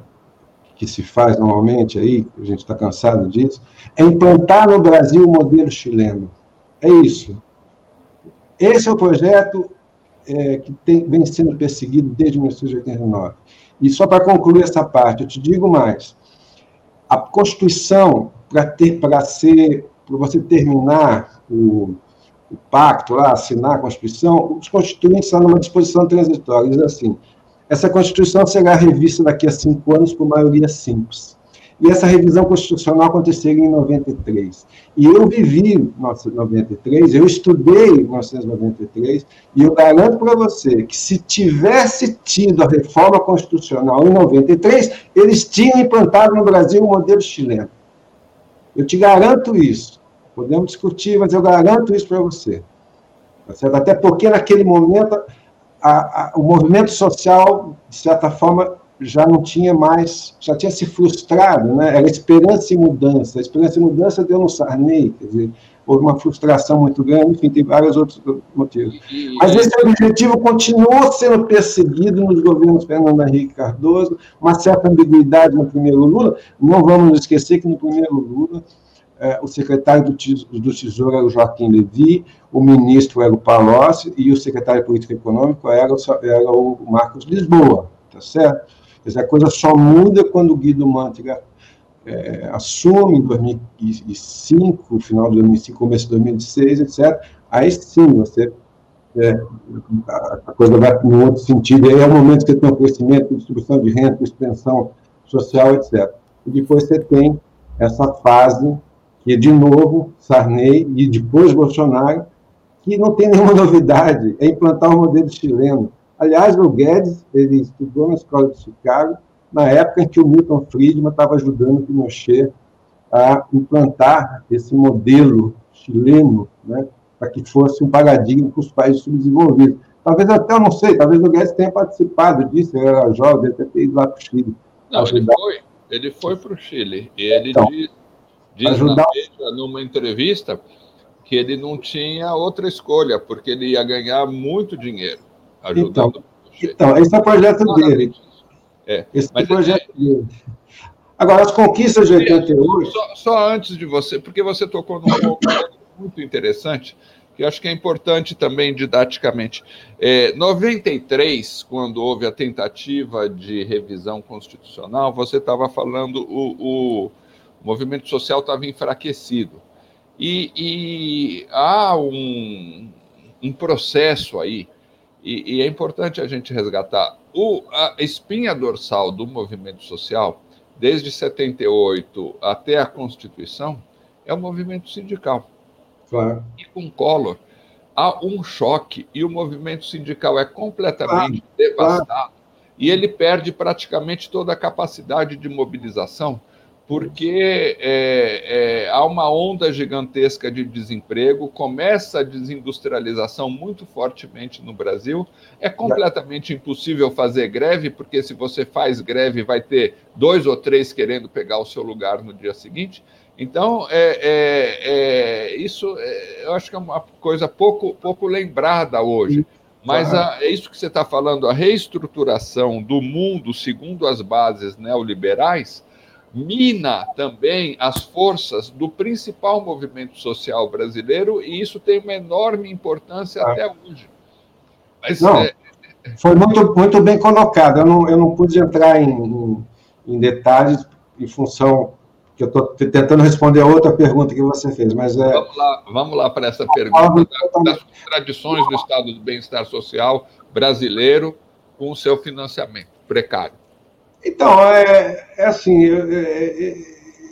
que se faz normalmente aí, a gente está cansado disso, é implantar no Brasil o modelo chileno. É isso. Esse é o projeto é, que tem, vem sendo perseguido desde 1989. E só para concluir essa parte, eu te digo mais. A Constituição, para ter, para ser, para você terminar o, o pacto lá, assinar a Constituição, os constituintes estão numa disposição transitória, diz assim, essa Constituição será revista daqui a cinco anos por maioria simples. E essa revisão constitucional aconteceria em 93. E eu vivi em 1993, eu estudei em 1993, e eu garanto para você que se tivesse tido a reforma constitucional em 93, eles tinham implantado no Brasil o modelo chileno. Eu te garanto isso. Podemos discutir, mas eu garanto isso para você. Tá Até porque, naquele momento, a, a, o movimento social, de certa forma, já não tinha mais, já tinha se frustrado, né? era esperança e mudança. A esperança e mudança deu no Sarney, quer dizer, houve uma frustração muito grande, enfim, tem vários outros motivos. Mas esse objetivo continuou sendo perseguido nos governos Fernando Henrique Cardoso, uma certa ambiguidade no primeiro Lula. Não vamos esquecer que no primeiro Lula, eh, o secretário do Tesouro era o Joaquim Levy, o ministro era o Palocci e o secretário Econômica era o, era o Marcos Lisboa, tá certo? Quer a coisa só muda quando o Guido Mantega é, assume em 2005, final de 2005, começo de 2006, etc. Aí sim você é, a coisa vai em outro sentido. Aí é o momento que você tem um crescimento, distribuição de renda, expansão social, etc. E depois você tem essa fase que, de novo, Sarney e depois Bolsonaro, que não tem nenhuma novidade, é implantar o modelo chileno. Aliás, o Guedes, ele estudou na escola de Chicago, na época em que o Milton Friedman estava ajudando o Pinochet a implantar esse modelo chileno, né, para que fosse um paradigma para os países subdesenvolvidos. Talvez até, eu não sei, talvez o Guedes tenha participado disso, ele era jovem, deve ter ido lá para o Chile. Não, ele foi, ele foi para o Chile. E ele então, diz, diz ajudar... numa entrevista que ele não tinha outra escolha, porque ele ia ganhar muito dinheiro ajudando. Então, então esse é o projeto dele. É, esse é o projeto é... dele. Agora, as conquistas de 88. Só, só antes de você, porque você tocou num ponto muito interessante, que acho que é importante também didaticamente. É, 93, quando houve a tentativa de revisão constitucional, você estava falando o, o movimento social estava enfraquecido. E, e há um, um processo aí e, e, é importante a gente resgatar. O, a espinha dorsal do movimento social, desde 78 até a Constituição, é o movimento sindical. Claro. E com Collor, há um choque e o movimento sindical é completamente claro. devastado. Claro. E ele perde praticamente toda a capacidade de mobilização porque é, é, há uma onda gigantesca de desemprego, começa a desindustrialização muito fortemente no Brasil. É completamente impossível fazer greve, porque se você faz greve, vai ter dois ou três querendo pegar o seu lugar no dia seguinte. Então, é, é, é isso é, eu acho que é uma coisa pouco, pouco lembrada hoje. Mas a, é isso que você está falando, a reestruturação do mundo segundo as bases neoliberais mina também as forças do principal movimento social brasileiro e isso tem uma enorme importância ah. até hoje. Mas, não, é... foi muito, muito bem colocado. Eu não, eu não pude entrar em, em, em detalhes em função que eu estou tentando responder a outra pergunta que você fez, mas é... Vamos lá, vamos lá para essa pergunta das tradições do Estado do bem-estar social brasileiro com o seu financiamento precário. Então, é, é assim, eu, é,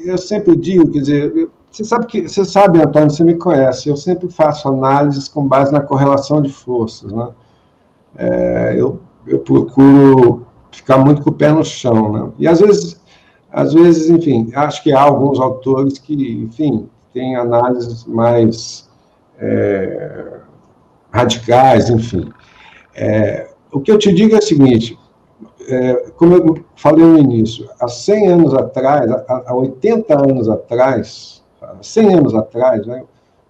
eu, sempre digo, quer dizer, você sabe que você sabe, Antônio, você me conhece, eu sempre faço análises com base na correlação de forças, né? É, eu, eu procuro ficar muito com o pé no chão, né? E às vezes, às vezes, enfim, acho que há alguns autores que, enfim, têm análises mais é, radicais, enfim. É, o que eu te digo é o seguinte: é, como eu falei no início, há 100 anos atrás, há, 80 anos atrás, há 100 anos atrás, né,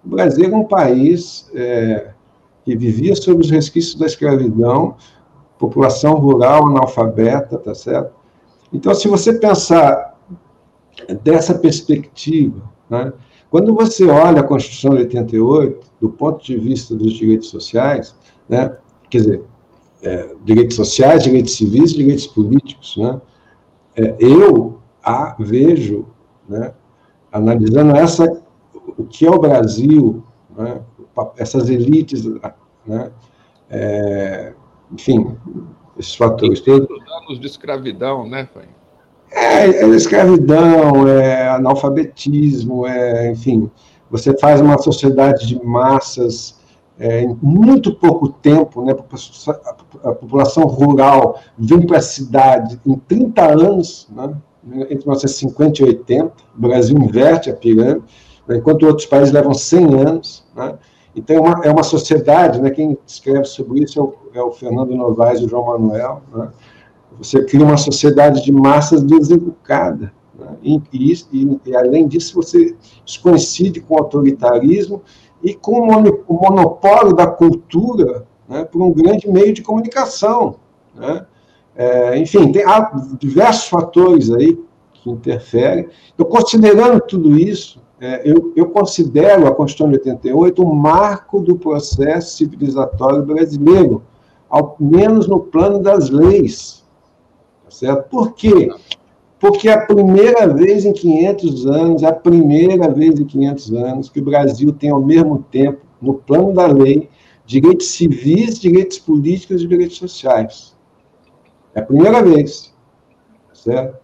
o Brasil era um país é, que vivia sob os resquícios da escravidão, população rural analfabeta, tá certo? Então, se você pensar dessa perspectiva, né, quando você olha a Constituição de 88, do ponto de vista dos direitos sociais, né, quer dizer, é, direitos sociais, direitos civis, direitos políticos, né? É, eu a vejo, né, analisando essa, o que é o Brasil, né, essas elites, né, é, enfim, esses fatores todos. anos de escravidão, né, Fai? É, é escravidão, é analfabetismo, é, enfim, você faz uma sociedade de massas é, em muito pouco tempo, né, a população rural vem para a cidade em 30 anos, né, entre 1950 e 80, o Brasil inverte a pirâmide, né, enquanto outros países levam 100 anos. Né, então, é uma, é uma sociedade, né, quem escreve sobre isso é o, é o Fernando Novaes e o João Manuel, né, você cria uma sociedade de massas deseducada. Né, e, e, e, além disso, você se coincide com o autoritarismo e com o monopólio da cultura né, por um grande meio de comunicação. Né? É, enfim, tem, há diversos fatores aí que interferem. Então, considerando tudo isso, é, eu, eu, considero a Constituição de 88 um marco do processo civilizatório brasileiro, ao menos no plano das leis. Tá certo? Por quê? Porque é a primeira vez em 500 anos, é a primeira vez em 500 anos que o Brasil tem ao mesmo tempo, no plano da lei, direitos civis, direitos políticos e direitos sociais. É a primeira vez, certo?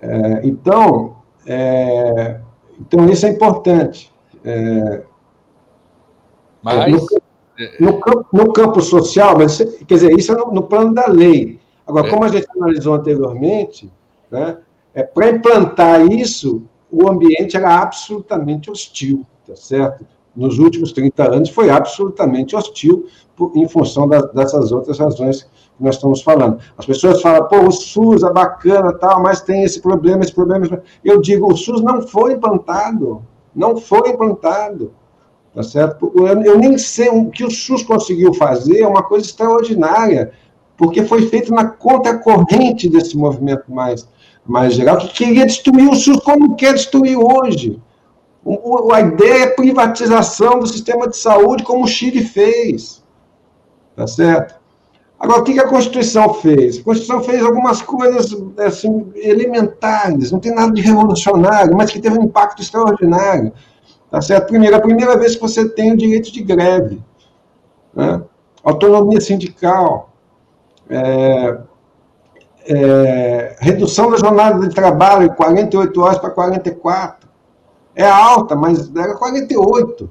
É, então, é, então, isso é importante. É, mas... No, no, campo, no, campo social, mas, quer dizer, isso é no, no plano da lei. Agora, é. como a gente analisou anteriormente, né? É, Para implantar isso, o ambiente era absolutamente hostil, tá certo? Nos últimos 30 anos foi absolutamente hostil por, em função da, dessas outras razões que nós estamos falando. As pessoas falam, pô, o SUS é bacana, tal, mas tem esse problema, esse problema. Eu digo, o SUS não foi implantado, não foi implantado, tá certo? Eu, eu nem sei o que o SUS conseguiu fazer, é uma coisa extraordinária, porque foi feito na conta corrente desse movimento mais mais geral, que queria destruir o SUS como quer destruir hoje. O, a ideia é privatização do sistema de saúde, como o Chile fez. Tá certo? Agora, o que a Constituição fez? A Constituição fez algumas coisas assim, elementares, não tem nada de revolucionário, mas que teve um impacto extraordinário. Tá certo? Primeiro, a primeira vez que você tem o direito de greve, né? autonomia sindical, é, é, redução da jornada de trabalho, 48 horas para 44. É alta, mas era 48.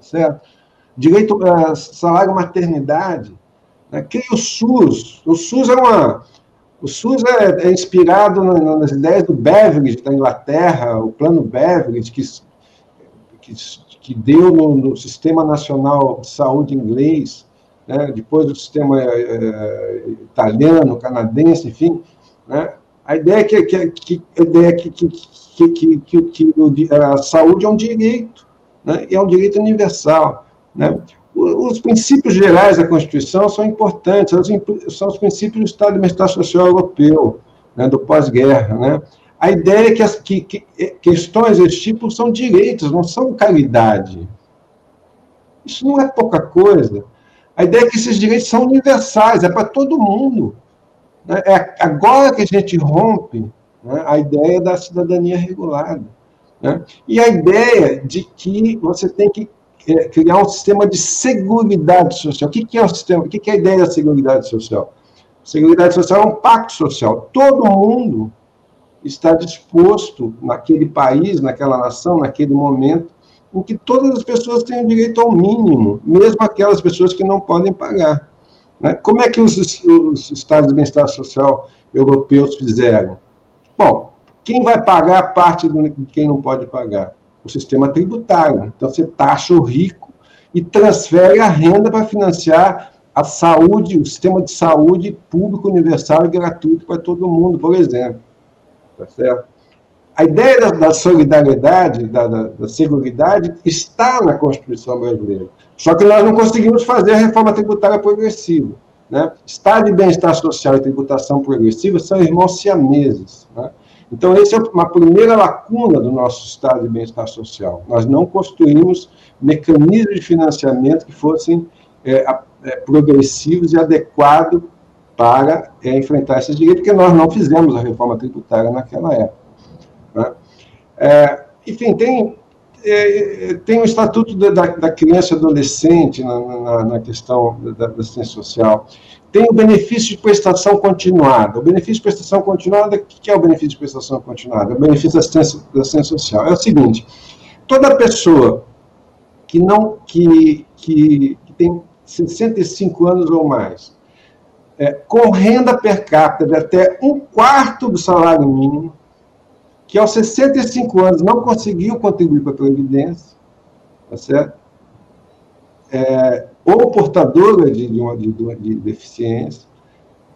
Certo? Direito a é, salário maternidade. Né? Cria o SUS. O SUS é uma. O SUS é, é inspirado nas ideias do Beveridge, da Inglaterra, o plano Beveridge, que, que, que deu no, no Sistema Nacional de Saúde inglês né, depois do sistema é, italiano, canadense, enfim, né, a ideia é que, que, que, a ideia é que, que, que, que, que, a saúde é um direito, né, e é um direito universal. Né. Os princípios gerais da Constituição são importantes, são os princípios do Estado de Bem-Estar Social Europeu, né, do pós-guerra. Né. A ideia é que, as, que, que questões desse tipo são direitos, não são caridade. Isso não é pouca coisa. A ideia é que esses direitos são universais, é para todo mundo. Né? É agora que a gente rompe né, a ideia da cidadania regulada. Né? E a ideia de que você tem que é, criar um sistema de seguridade social. O que, que é o sistema? O que, que é a ideia da seguridade social? Seguridade social é um pacto social. Todo mundo está disposto, naquele país, naquela nação, naquele momento, em que todas as pessoas têm direito ao mínimo, mesmo aquelas pessoas que não podem pagar. Né? Como é que os, os Estados de Bem-Estar Social europeus fizeram? Bom, quem vai pagar a parte de quem não pode pagar? O sistema tributário. Então, você taxa o rico e transfere a renda para financiar a saúde, o sistema de saúde público, universal e gratuito para todo mundo, por exemplo. Tá certo? A ideia da, da solidariedade, da, da, da seguridade, está na Constituição brasileira. Só que nós não conseguimos fazer a reforma tributária progressiva. Né? Estado de bem-estar social e tributação progressiva são irmãos siameses. Né? Então, essa é uma primeira lacuna do nosso estado de bem-estar social. Nós não construímos mecanismos de financiamento que fossem é, é, progressivos e adequados para é, enfrentar esses direitos, porque nós não fizemos a reforma tributária naquela época. É, enfim, tem, é, tem o Estatuto da, da Criança e Adolescente na, na, na questão da, da, assistência social. Tem o benefício de prestação continuada. O benefício de prestação continuada, o que é o benefício de prestação continuada? É o benefício da assistência, da assistência social. É o seguinte, toda pessoa que não que, que, que tem 65 anos ou mais, é, com renda per capita de até um quarto do salário mínimo, que aos 65 anos não conseguiu contribuir para a Previdência, tá certo? É, ou portadora de, de, uma, de, de, deficiência,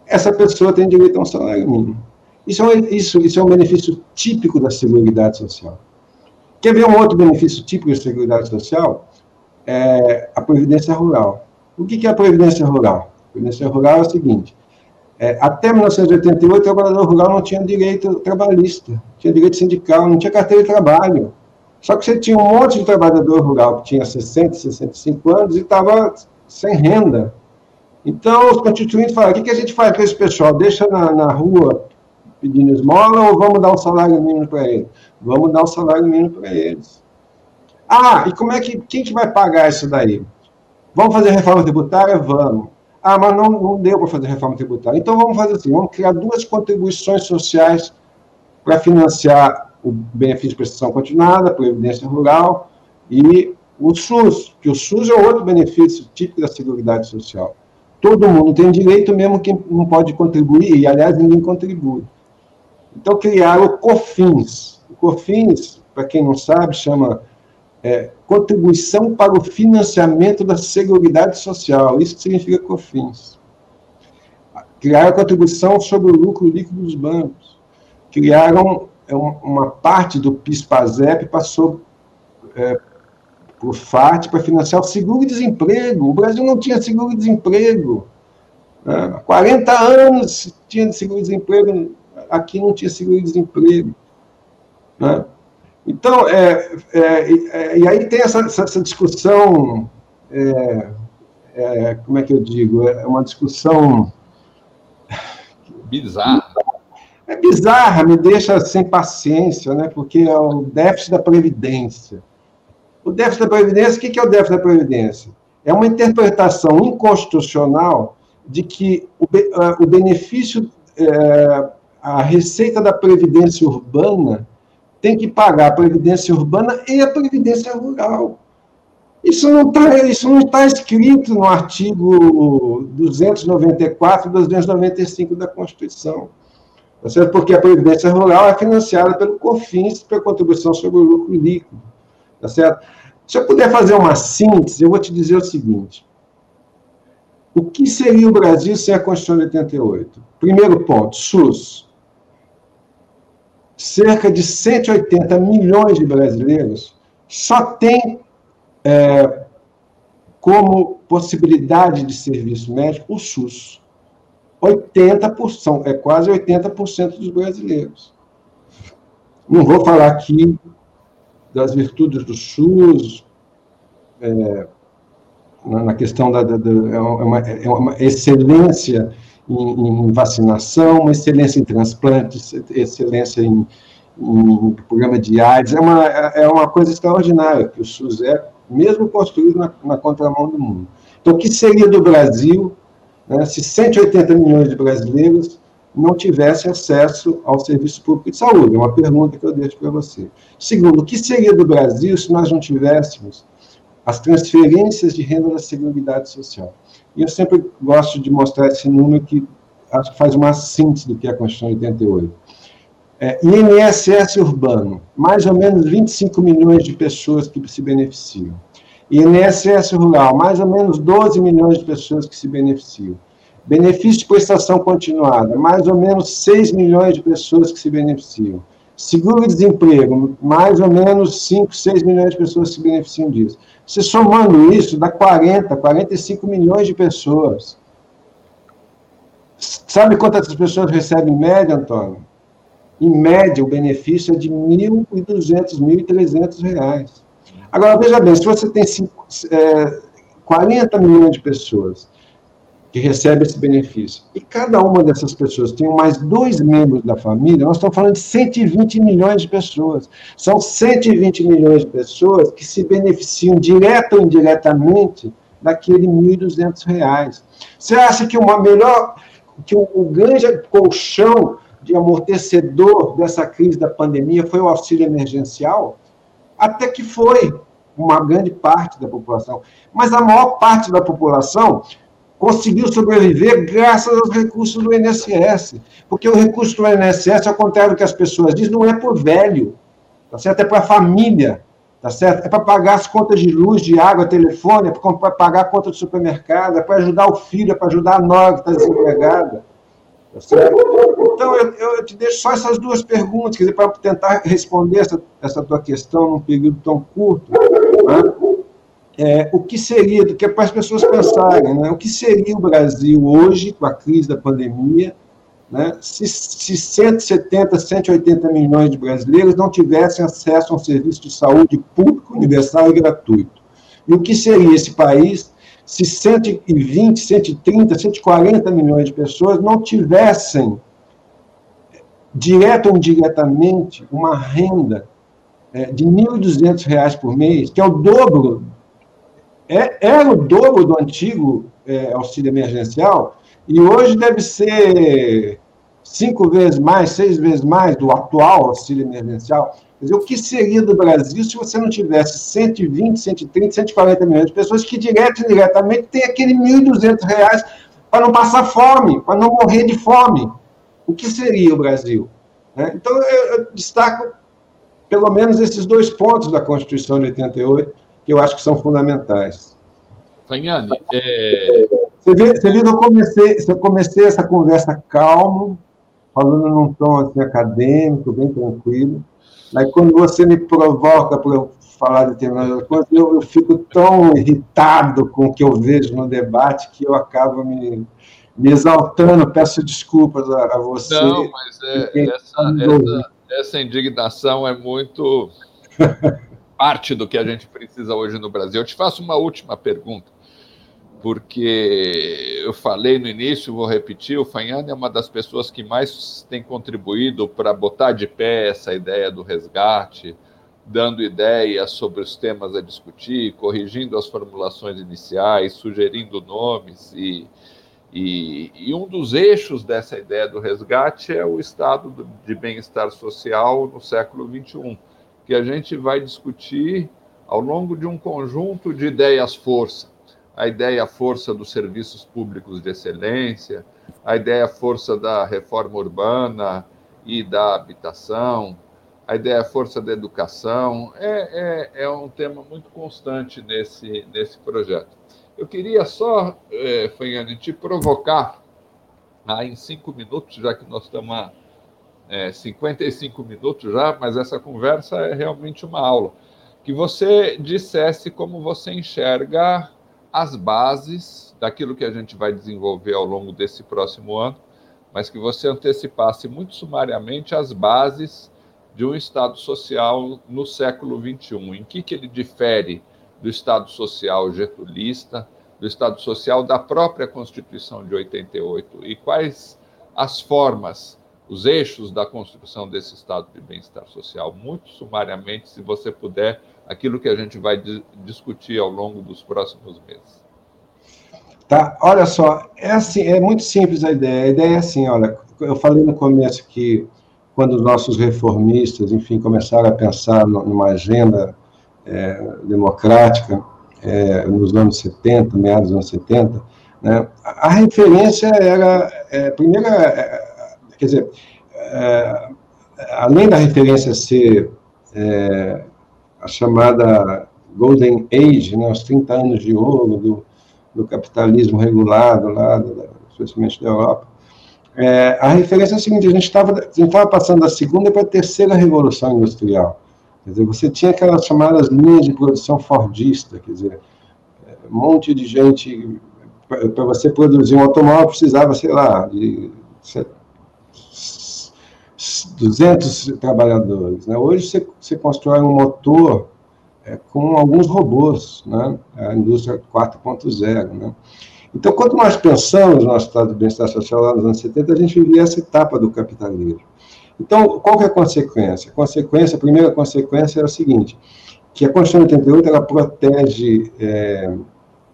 essa pessoa tem direito a um salário mínimo. Isso é, isso, isso é um benefício típico da Seguridade Social. Quer ver um outro benefício típico da Seguridade Social? É a Previdência Rural. O que é a Previdência Rural? A Previdência Rural é o seguinte: é, até 1988, o trabalhador rural não tinha direito trabalhista, tinha direito sindical, não tinha carteira de trabalho. Só que você tinha um monte de trabalhador rural que tinha 60, 65 anos e estava sem renda. Então, os constituintes falaram: o que, a gente faz com esse pessoal? Deixa na, na rua pedindo esmola ou vamos dar um salário mínimo para eles? Vamos dar um salário mínimo para eles. Ah, e como é que quem que vai pagar isso daí? Vamos fazer reforma tributária? Vamos. Ah, mas não, não deu para fazer reforma tributária. Então vamos fazer assim: vamos criar duas contribuições sociais para financiar o benefício de prestação continuada, Previdência Rural e o SUS, que o SUS é outro benefício típico da Seguridade Social. Todo mundo tem direito, mesmo quem não pode contribuir, e aliás, ninguém contribui. Então criaram o COFINS. O COFINS, para quem não sabe, chama é, contribuição para o financiamento da Seguridade Social. Isso significa COFINS. Criaram a contribuição sobre o lucro líquido dos bancos. Criaram é, uma parte do PIS-PASEP, passou é, para o FAT para financiar o seguro-desemprego. O Brasil não tinha seguro-desemprego. Né? Há 40 anos tinha seguro-desemprego, aqui não tinha seguro-desemprego. Né? Então, é, é, é, e aí tem essa, essa discussão, é, é, como é que eu digo? É uma discussão. Bizarra. É bizarra, me deixa sem paciência, né? porque é o déficit da Previdência. O déficit da Previdência, o que é o déficit da Previdência? É uma interpretação inconstitucional de que o, o benefício, é, a receita da Previdência Urbana tem que pagar a Previdência Urbana e a Previdência Rural. Isso não está tá escrito no artigo 294 e 295 da Constituição. Tá certo? Porque a Previdência Rural é financiada pelo COFINS, pela contribuição sobre o lucro líquido. Tá certo? Se eu puder fazer uma síntese, eu vou te dizer o seguinte. O que seria o Brasil sem a Constituição de 88? Primeiro ponto, SUS cerca de 180 milhões de brasileiros só têm é, como possibilidade de serviço médico o SUS. 80%, é quase 80% dos brasileiros. Não vou falar aqui das virtudes do SUS, é, na questão da, da, da é, uma, é uma excelência em, em vacinação, uma excelência em transplantes, excelência em, em programa de AIDS. É uma, é uma coisa extraordinária que o SUS é, mesmo construído na, na contramão do mundo. Então, o que seria do Brasil né, se 180 milhões de brasileiros não tivessem acesso ao serviço público de saúde? É uma pergunta que eu deixo para você. Segundo, o que seria do Brasil se nós não tivéssemos as transferências de renda da Seguridade Social? E eu sempre gosto de mostrar esse número que acho que faz uma síntese do que é a Constituição de 88. É, INSS urbano, mais ou menos 25 milhões de pessoas que se beneficiam. INSS rural, mais ou menos 12 milhões de pessoas que se beneficiam. Benefício de prestação continuada, mais ou menos 6 milhões de pessoas que se beneficiam. Seguro-desemprego, mais ou menos 5, 6 milhões de pessoas se beneficiam disso. Você somando isso, dá 40, 45 milhões de pessoas. Sabe quantas pessoas recebem em média, Antônio? Em média, o benefício é de R$ 1.200, 1.300 reais. Agora, veja bem, se você tem cinco, é, 40 milhões de pessoas que recebem esse benefício, e cada uma dessas pessoas tem mais dois membros da família, nós estamos falando de 120 milhões de pessoas. São 120 milhões de pessoas que se beneficiam direta ou indiretamente daquele R$ 1.200. Você acha que uma melhor, que o, o grande colchão de amortecedor dessa crise da pandemia foi o auxílio emergencial? Até que foi uma grande parte da população. Mas a maior parte da população conseguiu sobreviver graças aos recursos do INSS. Porque o recurso do INSS, ao contrário do que as pessoas dizem, não é por velho, tá certo? É para a família, tá certo? É para pagar as contas de luz, de água, telefone, é para pagar a conta do supermercado, é para ajudar o filho, é para ajudar a nora que está desempregada. Tá certo? Então, eu, eu, te deixo só essas duas perguntas, para tentar responder essa, essa tua questão num período tão curto. Né? É, o que seria, que é para as pessoas pensarem, né, o que seria o Brasil hoje, com a crise da pandemia, né, se, se 170, 180 milhões de brasileiros não tivessem acesso a um serviço de saúde público, universal e gratuito. E o que seria esse país se 120, 130, 140 milhões de pessoas não tivessem, direto ou indiretamente, uma renda é, de R$ 1.200 por mês, que é o dobro é, era o dobro do antigo é, auxílio emergencial, e hoje deve ser cinco vezes mais, seis vezes mais do atual auxílio emergencial. Quer dizer, o que seria do Brasil se você não tivesse 120, 130, 140 milhões de pessoas que, direto e indiretamente, têm aquele R$ 1.200 para não passar fome, para não morrer de fome? O que seria o Brasil? Né? Então, eu, eu destaco pelo menos esses dois pontos da Constituição de 88, que eu acho que são fundamentais. Fanhane, é... você, vê, você viu que eu comecei, eu comecei essa conversa calmo, falando num tom assim, acadêmico, bem tranquilo. Aí quando você me provoca para eu falar de determinadas coisas, eu, eu fico tão irritado com o que eu vejo no debate que eu acabo me, me exaltando. Peço desculpas a, a você. Não, mas é, essa, essa, essa indignação é muito parte do que a gente precisa hoje no Brasil. Eu te faço uma última pergunta, porque eu falei no início, vou repetir, o Fanhane é uma das pessoas que mais tem contribuído para botar de pé essa ideia do resgate, dando ideias sobre os temas a discutir, corrigindo as formulações iniciais, sugerindo nomes e, e, e, um dos eixos dessa ideia do resgate é o estado de bem-estar social no século XXI que a gente vai discutir ao longo de um conjunto de ideias-força. A ideia-força dos serviços públicos de excelência, a ideia-força da reforma urbana e da habitação, a ideia-força da educação. É, é, é um tema muito constante nesse, nesse projeto. Eu queria só, é, te provocar, ah, em cinco minutos, já que nós estamos é, 55 minutos já, mas essa conversa é realmente uma aula. Que você dissesse como você enxerga as bases daquilo que a gente vai desenvolver ao longo desse próximo ano, mas que você antecipasse muito sumariamente as bases de um Estado social no século XXI. Em que, que ele difere do Estado social getulista, do Estado social da própria Constituição de 88? E quais as formas os eixos da construção desse estado de bem-estar social, muito sumariamente, se você puder, aquilo que a gente vai discutir ao longo dos próximos meses. Tá, olha só, é assim, é muito simples a ideia. A ideia é assim, olha, eu falei no começo que quando os nossos reformistas, enfim, começaram a pensar numa agenda é, democrática é, nos anos 70, meados dos anos 70, né, a referência era, é, primeiro, é, Quer dizer, é, além da referência ser é, a chamada Golden Age, né, os 30 anos de ouro do, do capitalismo regulado lá, especialmente da Europa, é, a referência é a seguinte: a gente estava passando da segunda para a terceira revolução industrial. Quer dizer, você tinha aquelas chamadas linhas de produção fordista, quer dizer, um monte de gente. Para você produzir um automóvel precisava, sei lá, de 200 trabalhadores. Né? Hoje você, você constrói um motor é, com alguns robôs, né? a indústria 4.0. Né? Então, quando nós pensamos no nosso estado de bem-estar social lá nos anos 70, a gente vivia essa etapa do capitalismo. Então, qual é a consequência? A consequência, a primeira consequência é a seguinte, que a Constituição de 88 ela protege é,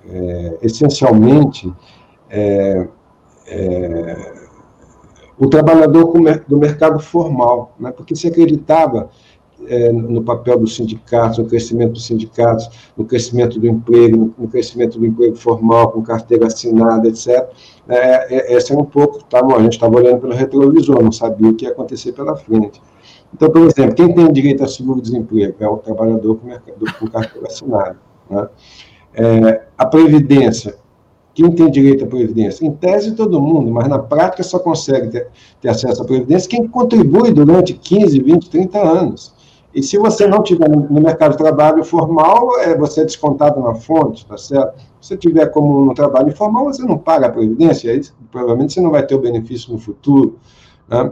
é, essencialmente é, é o trabalhador do mercado formal, né? porque se acreditava é, no papel dos sindicatos, no crescimento dos sindicatos, no crescimento do emprego, no crescimento do emprego formal, com carteira assinada, etc. É, é, esse é um pouco, tá, bom, a gente estava olhando pelo retrovisor, não sabia o que ia acontecer pela frente. Então, por exemplo, quem tem direito a seguro-desemprego é o trabalhador com, com carteira assinada. Né? É, a Previdência, quem tem direito à Previdência? Em tese, todo mundo, mas na prática só consegue ter, ter acesso à Previdência quem contribui durante 15, 20, 30 anos. E se você não tiver no mercado de trabalho formal, é, você é descontado na fonte, tá certo? Se você tiver como no trabalho informal, você não paga a previdência, aí provavelmente você não vai ter o benefício no futuro. Né?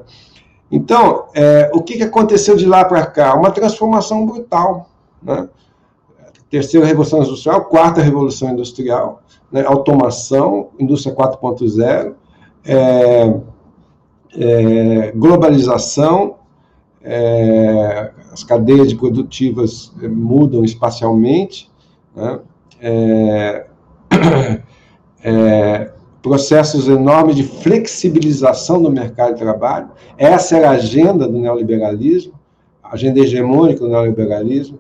Então, é, o que, que aconteceu de lá para cá? Uma transformação brutal. Né? Terceira revolução industrial, quarta revolução industrial, né? automação, indústria 4.0, é, é, globalização, é, as cadeias produtivas é, mudam espacialmente, né? é, é, processos enormes de flexibilização do mercado de trabalho. Essa era a agenda do neoliberalismo, a agenda hegemônica do neoliberalismo,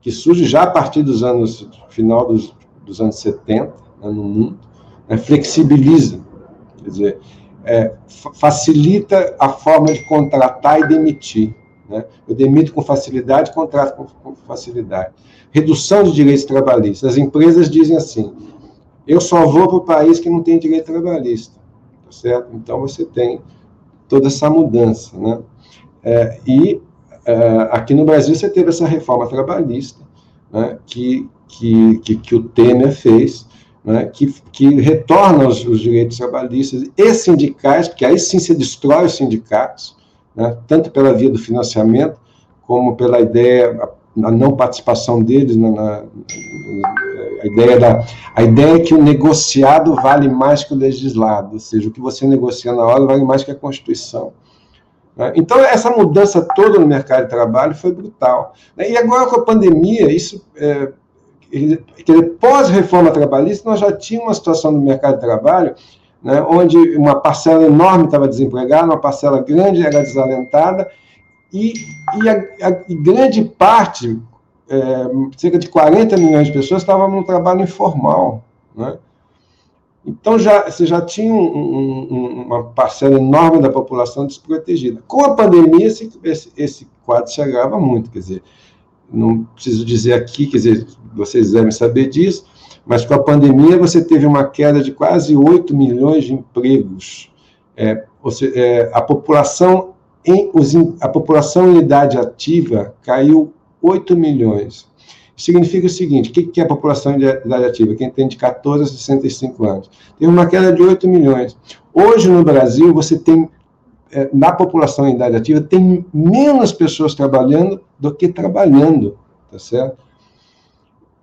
que surge já a partir dos anos, final dos, dos anos 70, né, no mundo, né, flexibiliza, quer dizer, é, facilita a forma de contratar e demitir. Né? Eu demito com facilidade, contrato com, com facilidade. Redução de direitos trabalhistas. As empresas dizem assim: eu só vou para o país que não tem direito trabalhista. Tá certo? Então você tem toda essa mudança. Né? É, e é, aqui no Brasil você teve essa reforma trabalhista né, que, que, que, que o Temer fez. Né, que, que retorna os, os direitos trabalhistas e sindicais, porque aí sim se destrói os sindicatos, né, tanto pela via do financiamento, como pela ideia, a, não participação deles, na, na, a, ideia da, a ideia que o negociado vale mais que o legislado, ou seja, o que você negocia na hora vale mais que a Constituição. Né? Então, essa mudança toda no mercado de trabalho foi brutal. Né? E agora, com a pandemia, isso. É, pós-reforma trabalhista, nós já tínhamos uma situação no mercado de trabalho né, onde uma parcela enorme estava desempregada, uma parcela grande era desalentada, e, e a, a grande parte, é, cerca de 40 milhões de pessoas, estavam no trabalho informal. Né? Então, já, você já tinha um, um, uma parcela enorme da população desprotegida. Com a pandemia, esse, esse, esse quadro se agrava muito, quer dizer, não preciso dizer aqui, quer dizer, vocês devem saber disso, mas com a pandemia você teve uma queda de quase 8 milhões de empregos. É, seja, é, a, população em, a população em idade ativa caiu 8 milhões. Significa o seguinte: o que é a população em idade ativa? Quem tem de 14 a 65 anos. Teve uma queda de 8 milhões. Hoje no Brasil, você tem, é, na população em idade ativa, tem menos pessoas trabalhando do que trabalhando, tá certo?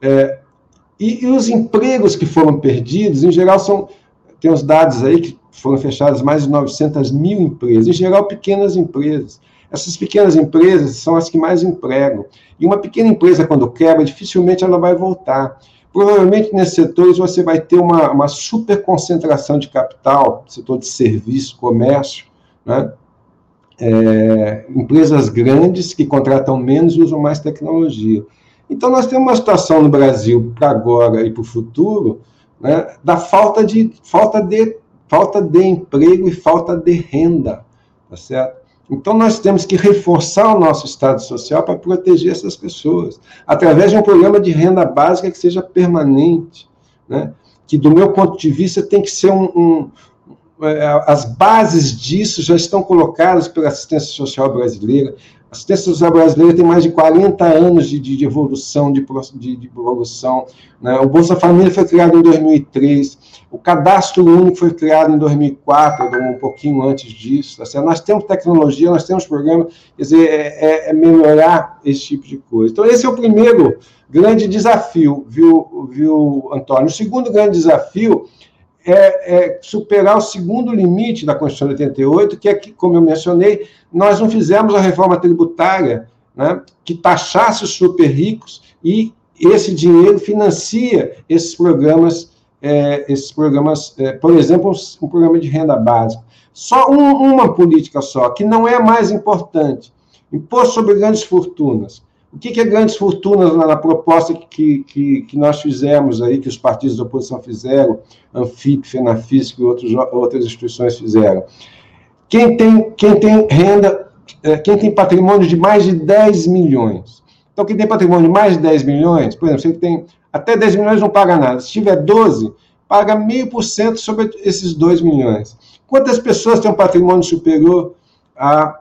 É, e, e, os empregos que foram perdidos, em geral, são. Tem os dados aí que foram fechadas mais de 900 mil empresas, em geral, pequenas empresas. Essas pequenas empresas são as que mais empregam. E uma pequena empresa, quando quebra, dificilmente ela vai voltar. Provavelmente nesses setores você vai ter uma, uma super concentração de capital, setor de serviço, comércio, né? É, empresas grandes que contratam menos e usam mais tecnologia. Então, nós temos uma situação no Brasil, para agora e para o futuro, né, da falta de, falta, de, falta de emprego e falta de renda, tá certo? Então, nós temos que reforçar o nosso Estado Social para proteger essas pessoas, através de um programa de renda básica que seja permanente, né? que, do meu ponto de vista, tem que ser um, um as bases disso já estão colocadas pela assistência social brasileira. A assistência social brasileira tem mais de 40 anos de, de, evolução, de, de, de evolução. Né? O Bolsa Família foi criado em 2003, o Cadastro Único foi criado em 2004, um pouquinho antes disso. Tá nós temos tecnologia, nós temos programa, quer dizer, é, é, é, melhorar esse tipo de coisa. Então, esse é o primeiro grande desafio, viu, viu Antônio? O segundo grande desafio é, é, superar o segundo limite da Constituição de 88, que é que, como eu mencionei, nós não fizemos a reforma tributária né, que taxasse os super ricos e esse dinheiro financia esses programas, é, esses programas, é, por exemplo, um, um, programa de renda básica. Só um, uma política só, que não é mais importante, imposto sobre grandes fortunas. O que, que é grandes fortunas na, na proposta que, que, que, nós fizemos aí, que os partidos da oposição fizeram, Anfip, Fenafisc e outros, outras instituições fizeram? Quem tem, quem tem renda, é, quem tem patrimônio de mais de 10 milhões. Então, quem tem patrimônio de mais de 10 milhões, por exemplo, você tem até 10 milhões não paga nada. Se tiver 12, paga meio por cento sobre esses 2 milhões. Quantas pessoas têm um patrimônio superior a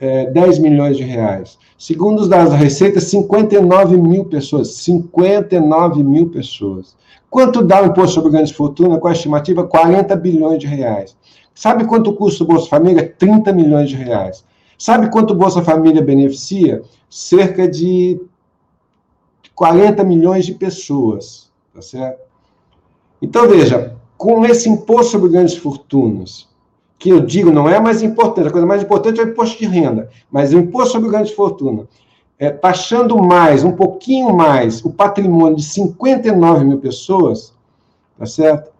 é, 10 milhões de reais? Segundo os dados da Receita, 59 mil pessoas. 59 mil pessoas. Quanto dá o imposto sobre grandes fortunas? Com a estimativa? 40 bilhões de reais. Sabe quanto custa o Bolsa Família? 30 milhões de reais. Sabe quanto o Bolsa Família beneficia? Cerca de 40 milhões de pessoas. Tá certo? Então, veja, com esse imposto sobre grandes fortunas, que eu digo não é mais importante, a coisa mais importante é o imposto de renda, mas o imposto sobre grande fortuna, é, taxando mais, um pouquinho mais, o patrimônio de 59 mil pessoas, tá certo?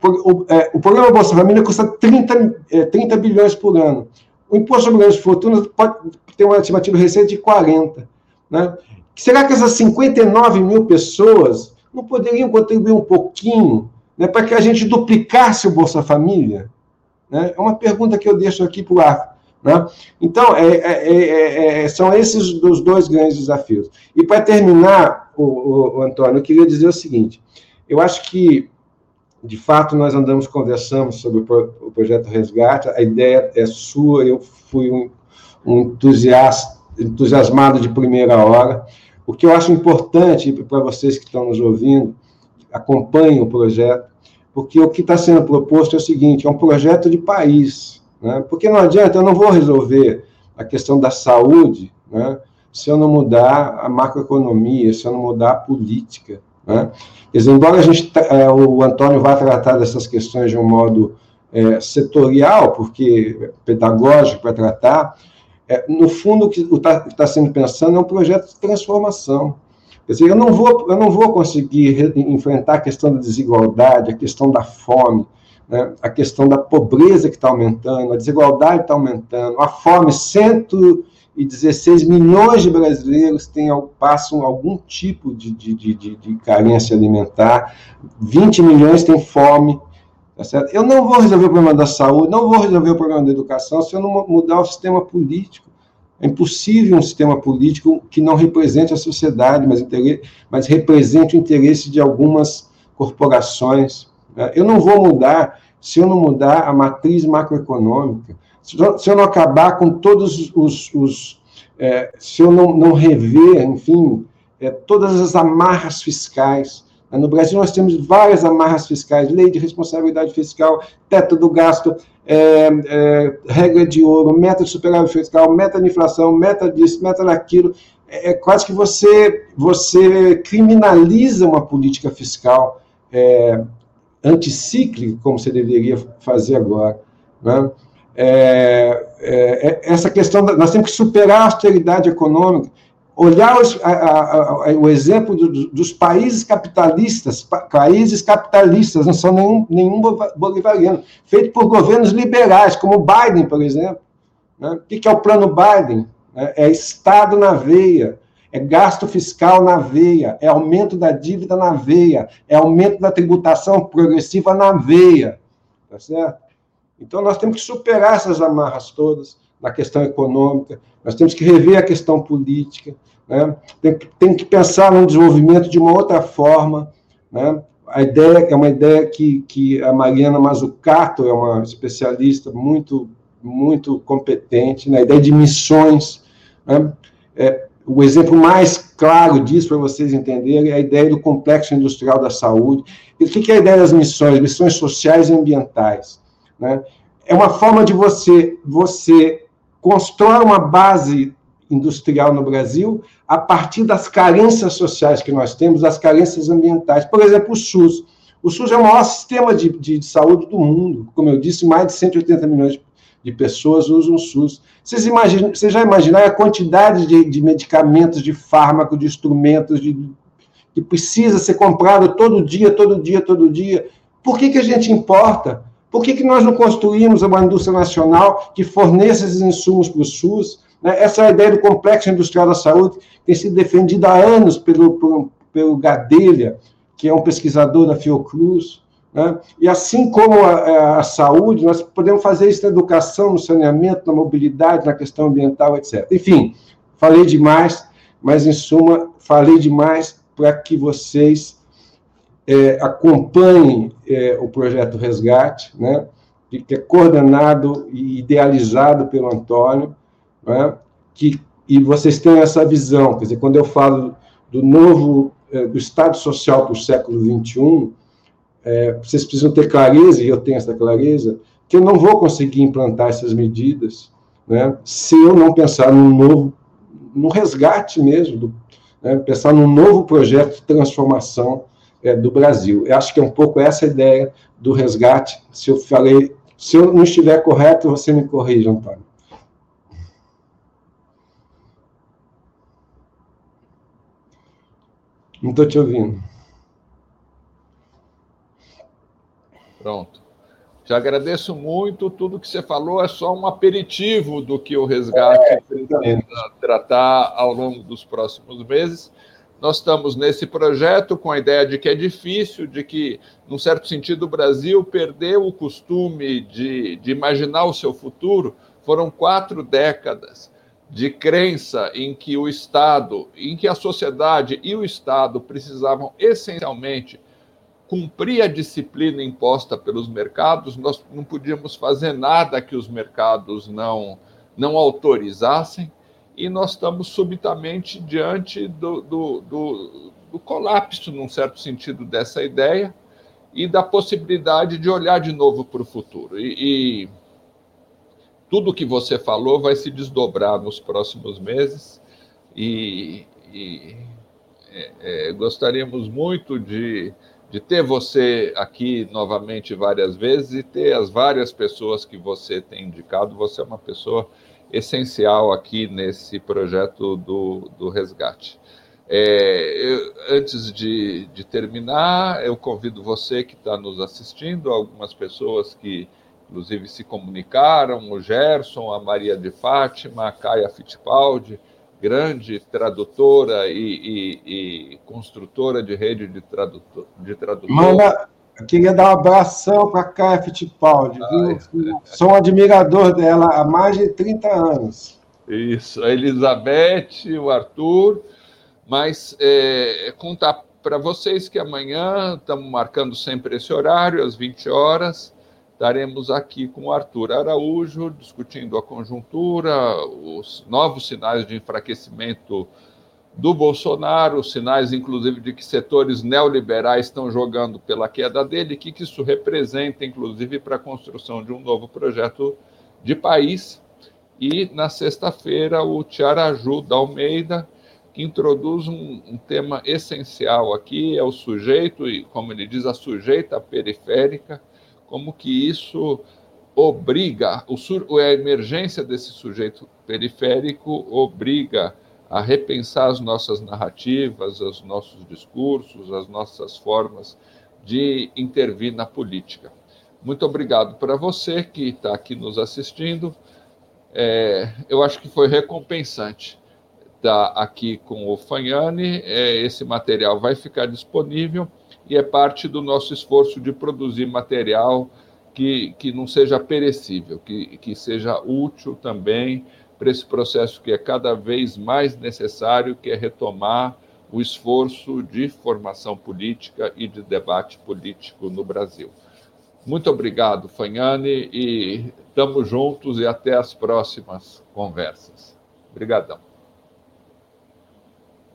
O, é, o programa Bolsa Família custa 30, é, 30 bilhões por ano. O imposto sobre grandes fortunas pode ter uma estimativa de receita de 40. Né? Será que essas 59 mil pessoas não poderiam contribuir um pouquinho né, para que a gente duplicasse o Bolsa Família? Né? É uma pergunta que eu deixo aqui para o ar. Né? Então, é, é, é, são esses os dois grandes desafios. E para terminar, o, o, o, Antônio, eu queria dizer o seguinte: eu acho que, de fato, nós andamos conversando sobre o, o projeto Resgate, a ideia é sua, eu fui um, um entusiasta, entusiasmado de primeira hora. O que eu acho importante para vocês que estão nos ouvindo, acompanhem o projeto, porque o que está sendo proposto é o seguinte: é um projeto de país. Né? Porque não adianta, eu não vou resolver a questão da saúde né, se eu não mudar a macroeconomia, se eu não mudar a política. Né? Quer dizer, embora a gente, é, o Antônio vá tratar dessas questões de um modo é, setorial, porque pedagógico para tratar, é, no fundo o que está tá sendo pensando é um projeto de transformação. Quer dizer, eu não vou, eu não vou conseguir enfrentar a questão da desigualdade, a questão da fome, né? a questão da pobreza que está aumentando, a desigualdade está aumentando, a fome, 116 milhões de brasileiros têm, passam algum tipo de, de, de, de carência alimentar, 20 milhões têm fome, Tá certo? Eu não vou resolver o problema da saúde, não vou resolver o problema da educação se eu não mudar o sistema político. É impossível um sistema político que não represente a sociedade, mas, mas represente o interesse de algumas corporações. Né? Eu não vou mudar se eu não mudar a matriz macroeconômica, se eu não acabar com todos os. os é, se eu não, não rever, enfim, é, todas as amarras fiscais. No Brasil, nós temos várias amarras fiscais, lei de responsabilidade fiscal, teto do gasto, é, é, regra de ouro, meta de superávit fiscal, meta de inflação, meta disso, meta daquilo. É, é quase que você, você criminaliza uma política fiscal é, anticíclica, como você deveria fazer agora. Né? É, é, é essa questão, nós temos que superar a austeridade econômica olhar os, a, a, a, o exemplo do, dos países capitalistas, países capitalistas, não são nenhum, nenhum bolivariano, feito por governos liberais, como o Biden, por exemplo. Né? O que é o plano Biden? É, é Estado na veia, é gasto fiscal na veia, é aumento da dívida na veia, é aumento da tributação progressiva na veia. Tá certo? Então, nós temos que superar essas amarras todas na questão econômica, nós temos que rever a questão política, né? tem, tem, que pensar no desenvolvimento de uma outra forma. Né? A ideia é uma ideia que, que a Mariana Mazzucato é uma especialista muito, muito competente na ideia de missões. Né? É, o exemplo mais claro disso, para vocês entenderem, é a ideia do complexo industrial da saúde. E o que é a ideia das missões? Missões sociais e ambientais. Né? É uma forma de você, você constrói uma base industrial no Brasil a partir das carências sociais que nós temos, das carências ambientais. Por exemplo, o SUS. O SUS é o maior sistema de, de saúde do mundo. Como eu disse, mais de 180 milhões de pessoas usam o SUS. Vocês, imaginam, vocês já imaginaram a quantidade de, de medicamentos, de fármacos, de instrumentos de, que precisa ser comprado todo dia, todo dia, todo dia? Por que, que a gente importa? Por que, que nós não construímos uma indústria nacional que forneça esses insumos para o SUS? Né? Essa é ideia do complexo industrial da saúde, tem sido defendida há anos pelo, pelo, pelo Gadelha, que é um pesquisador da Fiocruz. Né? E assim como a, a, saúde, nós podemos fazer isso na educação, no saneamento, na mobilidade, na questão ambiental, etc. Enfim, falei demais, mas em suma, falei demais para que vocês é, acompanhem é, o projeto Resgate, né? que é coordenado e idealizado pelo Antônio, né? que, e vocês têm essa visão, quer dizer, quando eu falo do novo, é, do Estado Social para o século XXI, é, vocês precisam ter clareza, e eu tenho essa clareza, que eu não vou conseguir implantar essas medidas né, se eu não pensar num novo, no resgate mesmo, do, né, pensar num novo projeto de transformação é, do Brasil. Eu acho que é um pouco essa a ideia do resgate. Se eu falei, se eu não estiver correto, você me corrija, Antônio. Não estou te ouvindo. Pronto. Te agradeço muito. Tudo que você falou é só um aperitivo do que o resgate é, precisa tratar ao longo dos próximos meses. Nós estamos nesse projeto com a ideia de que é difícil, de que, num certo sentido, o Brasil perdeu o costume de, de imaginar o seu futuro. Foram quatro décadas de crença em que o Estado, em que a sociedade e o Estado precisavam essencialmente cumprir a disciplina imposta pelos mercados, nós não podíamos fazer nada que os mercados não, não autorizassem, e nós estamos subitamente diante do, do, do, do colapso, num certo sentido, dessa ideia e da possibilidade de olhar de novo para o futuro. E, e tudo que você falou vai se desdobrar nos próximos meses e, e é, é, gostaríamos muito de de ter você aqui novamente várias vezes e ter as várias pessoas que você tem indicado. Você é uma pessoa essencial aqui nesse projeto do, do resgate. É, eu, antes de, de, terminar, eu convido você que está nos assistindo, algumas pessoas que, inclusive, se comunicaram, o Gerson, a Maria de Fátima, a Caia Fittipaldi, grande tradutora e, e, e construtora de rede de, tradutor, de tradutores. Manda, eu queria dar um abração para a Caia Fittipaldi, ah, viu? É. Sou um admirador dela há mais de 30 anos. Isso, a Elizabeth, o Arthur, mas é, contar para vocês que amanhã estamos marcando sempre esse horário, às 20 horas, estaremos aqui com o Arthur Araújo, discutindo a conjuntura, os novos sinais de enfraquecimento do Bolsonaro, sinais, inclusive, de que setores neoliberais estão jogando pela queda dele, que, que isso representa, inclusive, para a construção de um novo projeto de país. E, na sexta-feira, o Tiaraju da Almeida, que introduz um, um, tema essencial aqui, é o sujeito, e, como ele diz, a sujeita periférica, como que isso obriga, o, a emergência desse sujeito periférico obriga a repensar as nossas narrativas, os nossos discursos, as nossas formas de intervir na política. Muito obrigado para você que está aqui nos assistindo. É, eu acho que foi recompensante estar aqui com o Fanhani. É, esse material vai ficar disponível e é parte do nosso esforço de produzir material que, que não seja perecível, que, que seja útil também para esse processo que é cada vez mais necessário, que é retomar o esforço de formação política e de debate político no Brasil. Muito obrigado, Fanhane, e estamos juntos e até as próximas conversas. Obrigadão.